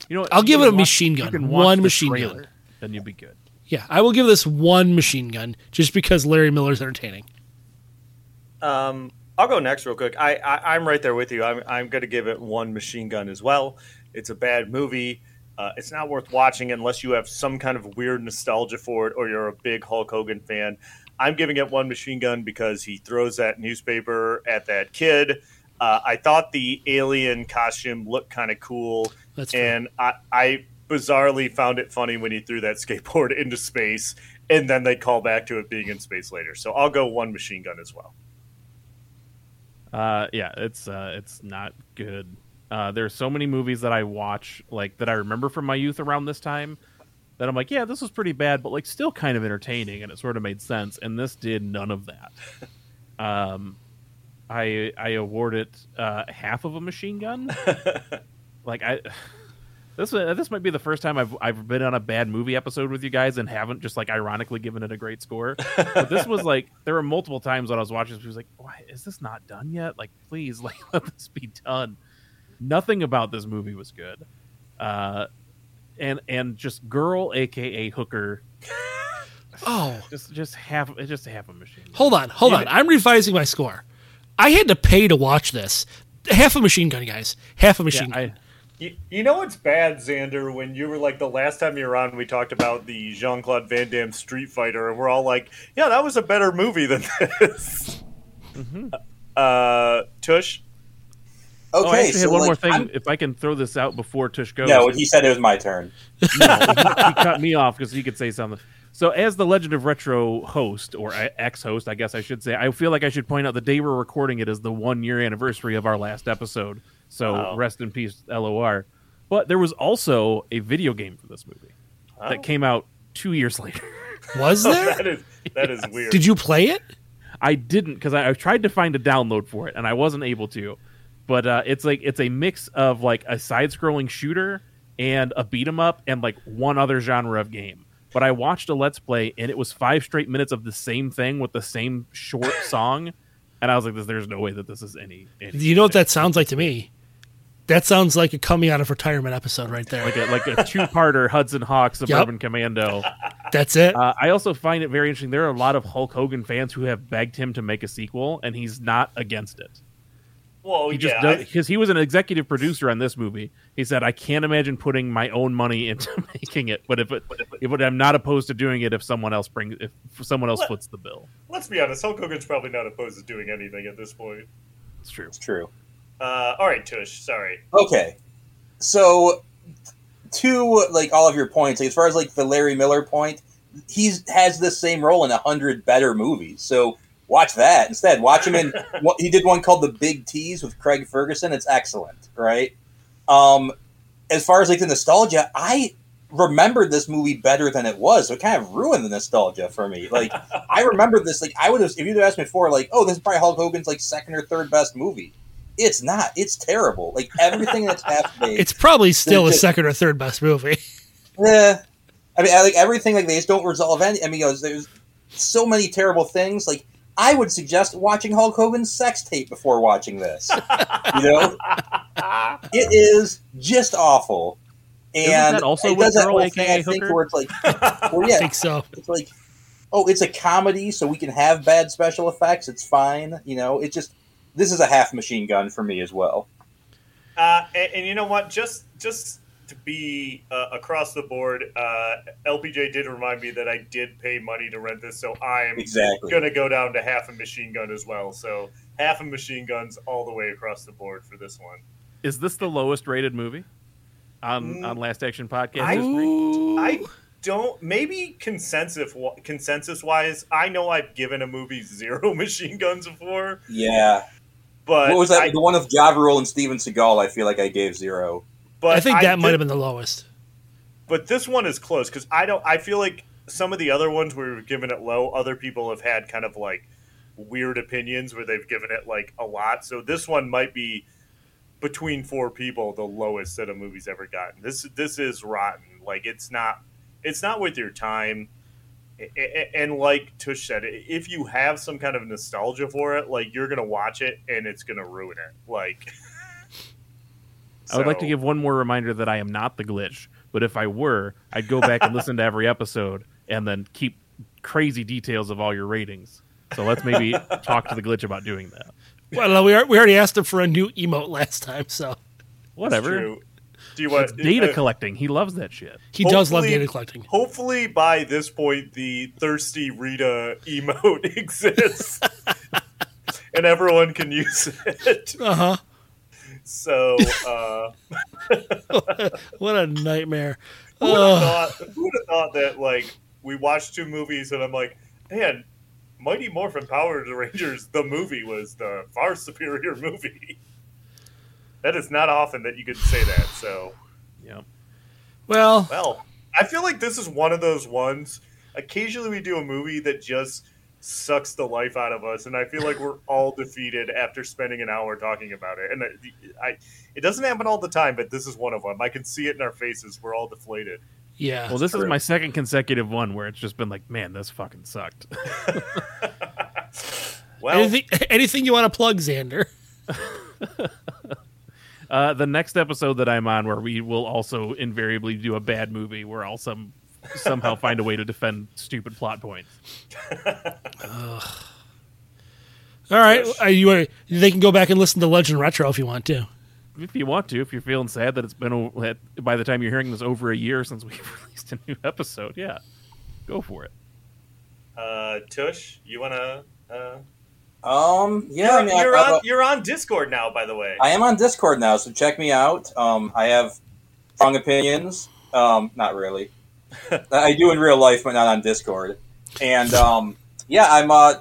You know. I'll give it a watch- machine gun. One machine trailer, gun. Then you'll be good. Yeah, I will give this one machine gun just because Larry Miller's entertaining. Um, I'll go next real quick. I, I I'm right there with you. I'm I'm going to give it one machine gun as well. It's a bad movie. Uh, it's not worth watching unless you have some kind of weird nostalgia for it or you're a big Hulk Hogan fan. I'm giving it one machine gun because he throws that newspaper at that kid. Uh, I thought the alien costume looked kind of cool, That's and I, I bizarrely found it funny when he threw that skateboard into space, and then they call back to it being in space later. So I'll go one machine gun as well. Uh, yeah, it's uh, it's not good. Uh, there's so many movies that I watch like that I remember from my youth around this time that I'm like, yeah, this was pretty bad, but like still kind of entertaining, and it sort of made sense. And this did none of that. um, I I award it uh, half of a machine gun. like I. This, uh, this might be the first time I've I've been on a bad movie episode with you guys and haven't just like ironically given it a great score. But this was like there were multiple times when I was watching this, I was like, "Why is this not done yet? Like, please, like let this be done." Nothing about this movie was good, uh, and and just girl, aka hooker, Oh, just just half just half a machine. hold on, hold on. I'm revising my score. I had to pay to watch this. Half a machine gun, guys. Half a Yeah, machine gun. I, You, you know what's bad, Xander? When you were like the last time you were on, we talked about the Jean Claude Van Damme Street Fighter, and we're all like, "Yeah, that was a better movie than this." Uh, Tush, Okay, oh, I actually so had one like, more thing. I'm- If I can throw this out before Tush goes. no, he said it was my turn. he cut me off because he could say something. So, as the Legend of Retro host or ex host, I guess I should say, I feel like I should point out the day we're recording it is the one year anniversary of our last episode. So, Wow. rest in peace, LOR. But there was also a video game for this movie that came out two years later. Was there? that is that is weird. Did you play it? I didn't because I, I tried to find a download for it and I wasn't able to. But uh, it's like it's a mix of like a side-scrolling shooter and a beat 'em up and like one other genre of game. But I watched a let's play and it was five straight minutes of the same thing with the same short song, and I was like, there's no way that this is any." any You know what that sounds like to me? That sounds like a coming out of retirement episode right there. like a, like a two-parter Hudson Hawk Suburban Commando. That's it. Uh, I also find it very interesting. There are a lot of Hulk Hogan fans who have begged him to make a sequel, and he's not against it. well, He just yeah, does because he was an executive producer on this movie. He said, "I can't imagine putting my own money into making it, but if it, if it, I'm not opposed to doing it if someone else brings if someone else Let- foots the bill." let's be honest. Hulk Hogan's probably not opposed to doing anything at this point. It's true. It's true. Uh, all right, Tush. Sorry. Okay, so to like all of your points, like, as far as like the Larry Miller point, he's has the same role in a hundred better movies. So watch that instead. Watch him in. what he did one called The Big Tease with Craig Ferguson. It's excellent, right? Um, as far as like the nostalgia, I remembered this movie better than it was. So it kind of ruined the nostalgia for me. Like I remember this. Like I would have if you'd asked me before, like, oh, this is probably Hulk Hogan's like second or third best movie. It's not. It's terrible. Like everything that's half baked. it's probably still a There's- second or third best movie. Yeah. I mean, I, like everything, like they just don't resolve any. I mean, you there's so many terrible things. Like I would suggest watching Hulk Hogan's sex tape before watching this. you know, it is just awful. Isn't And that also it with does that Girl, whole thing, I think, Hooker? where it's like, well, I think so. it's like, oh, it's a comedy, so we can have bad special effects. It's fine. You know, it just this is a half machine gun for me as well. Uh, and, and you know what? Just just to be uh, across the board, uh, LPJ did remind me that I did pay money to rent this, so I'm Exactly. going to go down to half a machine gun as well. So half a machine guns all the way across the board for this one. Is this the lowest rated movie on Mm. on Last Action Podcast I- I don't maybe consensus consensus wise. I know I've given a movie zero machine guns before, Yeah. But what was that? I, the one with Ja and Steven Seagal. I feel like I gave zero. but I think that might did- have been the lowest. but this one is close because I don't. I feel like some of the other ones where we've given it low, other people have had kind of like weird opinions where they've given it like a lot. So this one might be between four people the lowest that a movie's ever gotten. This this is rotten. Like it's not it's not worth your time. A- a- And like Tush said, if you have some kind of nostalgia for it, like you're gonna watch it and it's gonna ruin it. Like, I would like to give one more reminder that I am not the glitch, but if I were, I'd go back and listen to every episode and then keep crazy details of all your ratings. So let's maybe talk to the glitch about doing that. Well, uh, we, are, we already asked him for a new emote last time, so Whatever. True. Do you want data uh, collecting. He loves that shit. he does love data collecting. Hopefully, by this point, the thirsty Rita emote exists, and everyone can use it. Uh huh. So, uh, What a nightmare. who would Ugh. have thought? Who would have thought that? Like, we watched two movies, and I'm like, man, Mighty Morphin Power Rangers, the movie was the far superior movie. That is not often that you could say that. So, Yeah. well, Well, I feel like this is one of those ones. Occasionally, we do a movie that just sucks the life out of us, and I feel like we're all defeated after spending an hour talking about it. And I, I, it doesn't happen all the time, but this is one of them. I can see it in our faces. We're all deflated. yeah. Well, this is my second consecutive one where it's just been like, man, this fucking sucked. Well, anything, anything you want to plug, Xander? Uh, the next episode that I'm on, where we will also invariably do a bad movie, where I'll some somehow find a way to defend stupid plot points. All right, uh, you uh, they can go back and listen to Legend Retro if you want to. If you want to, if you're feeling sad that it's been o- that by the time you're hearing this over a year since we've released a new episode, yeah, go for it. uh, Tush, you want to? Uh, Um, yeah, you're I mean, you're I- on you're on Discord now, by the way. I am on Discord now, so check me out. Um, I have strong opinions. Um, not really. I do in real life, but not on Discord. And um, yeah, I'm uh,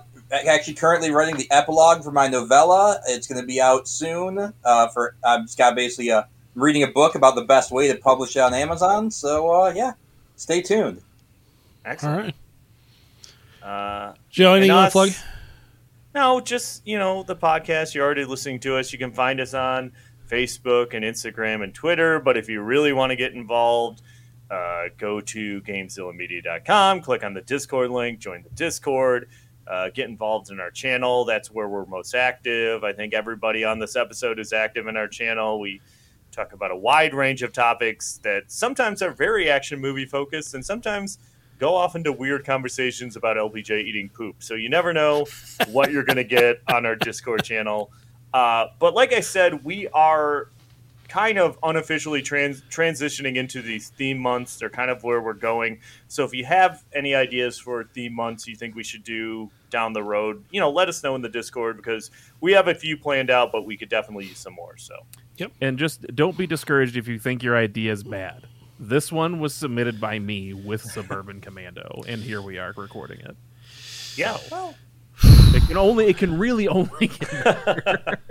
actually currently writing the epilogue for my novella. It's going to be out soon. Uh, for I've just got basically a I'm reading a book about the best way to publish it on Amazon. So uh, yeah, stay tuned. Excellent. right, Uh, Joe, anything And you want to plug? No, just you know the podcast. You're already listening to us. You can find us on Facebook and Instagram and Twitter. But if you really want to get involved, uh, go to GameZillaMedia.com, click on the Discord link, join the Discord, uh, get involved in our channel. That's where we're most active. I think everybody on this episode is active in our channel. We talk about a wide range of topics that sometimes are very action movie focused and sometimes go off into weird conversations about LPJ eating poop. So you never know what you're going to get on our Discord channel. Uh, but like I said, we are kind of unofficially trans- transitioning into these theme months. They're kind of where we're going. So if you have any ideas for theme months you think we should do down the road, you know, let us know in the Discord because we have a few planned out, but we could definitely use some more. So yep. And just don't be discouraged if you think your idea is bad. This one was submitted by me with Suburban Commando, and here we are recording it. yeah, well, It can only, it can really only get.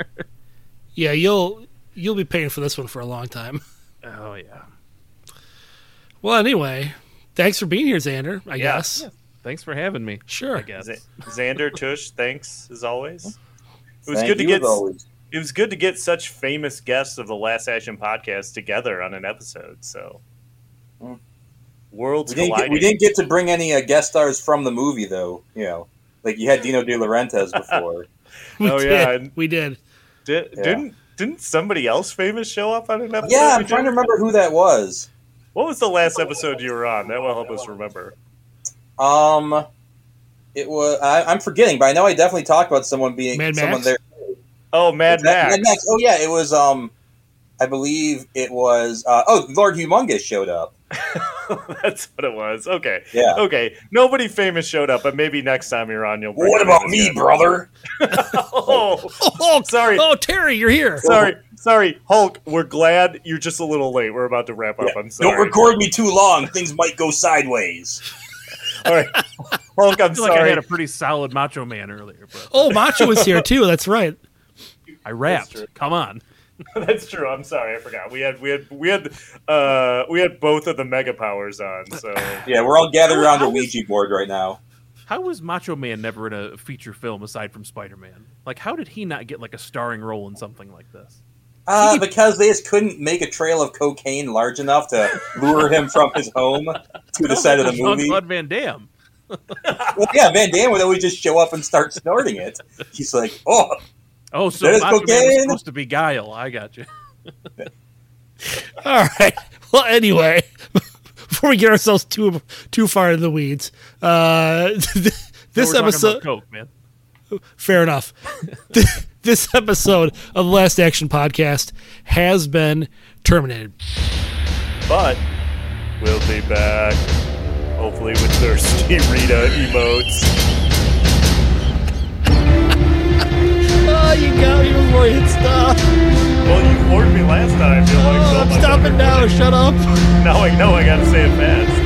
Yeah, you'll you'll be paying for this one for a long time. oh yeah. Well, anyway, thanks for being here, Xander. I Yeah. guess. Thanks for having me. Sure. I guess. Z- Xander Tush, thanks as always. It was Thank good to get it was good to get such famous guests of the Last Action podcast together on an episode. So Mm. worlds We didn't, get, we didn't get to bring any uh, guest stars from the movie, though. You know, Like you had Dino De Laurentiis before. We Oh, did. yeah, and- we did. Did, Yeah. Didn't didn't somebody else famous show up on an episode? yeah, I'm trying to remember who that was. What was the last episode you were on? That will help us remember. Um, it was I, I'm forgetting, but I know I definitely talked about someone being Mad someone Max? there. Oh, Mad Was that Max. Mad Max. Oh yeah, it was. Um, I believe it was. Uh, oh, Lord Humungus showed up. That's what it was. Okay. Yeah. Okay. Nobody famous showed up, but maybe next time you're on, you'll. bring What about me, again. brother? Oh, Oh, Sorry. Oh, Terry, you're here. Oh. sorry, sorry, Hulk. We're glad you're just a little late. We're about to wrap up. I'm sorry. Don't record me too long; things might go sideways. All right, Hulk. I'm I feel like I had a pretty solid Macho Man earlier, but Oh, Macho was here too. That's right. I rapped. Come on. That's true. I'm sorry. I forgot. We had we had we had uh we had both of the mega powers on. So Yeah, we're all gathered around a Ouija board right now. How was Macho Man never in a feature film aside from Spider Man? Like, how did he not get like a starring role in something like this? Uh, because they just couldn't make a trail of cocaine large enough to lure him from his home to the set of the movie. Jean-Claude Van Damme. Well, yeah, Van Damme would always just show up and start snorting it. He's like, "Oh, Oh, so That is Macho Man was supposed to be Guile. I got you. All right. Well, anyway, before we get ourselves too too far in the weeds, uh, this No, episode. Coke, man. Fair enough. this episode of the Last Action Podcast has been terminated. but we'll be back. Hopefully with thirsty Rita emotes. Oh, you got me before you stop. Well, you warned me last time. You're like, Oh, "Oh, I'm stopping now. Shut up. Now I know I gotta say it fast.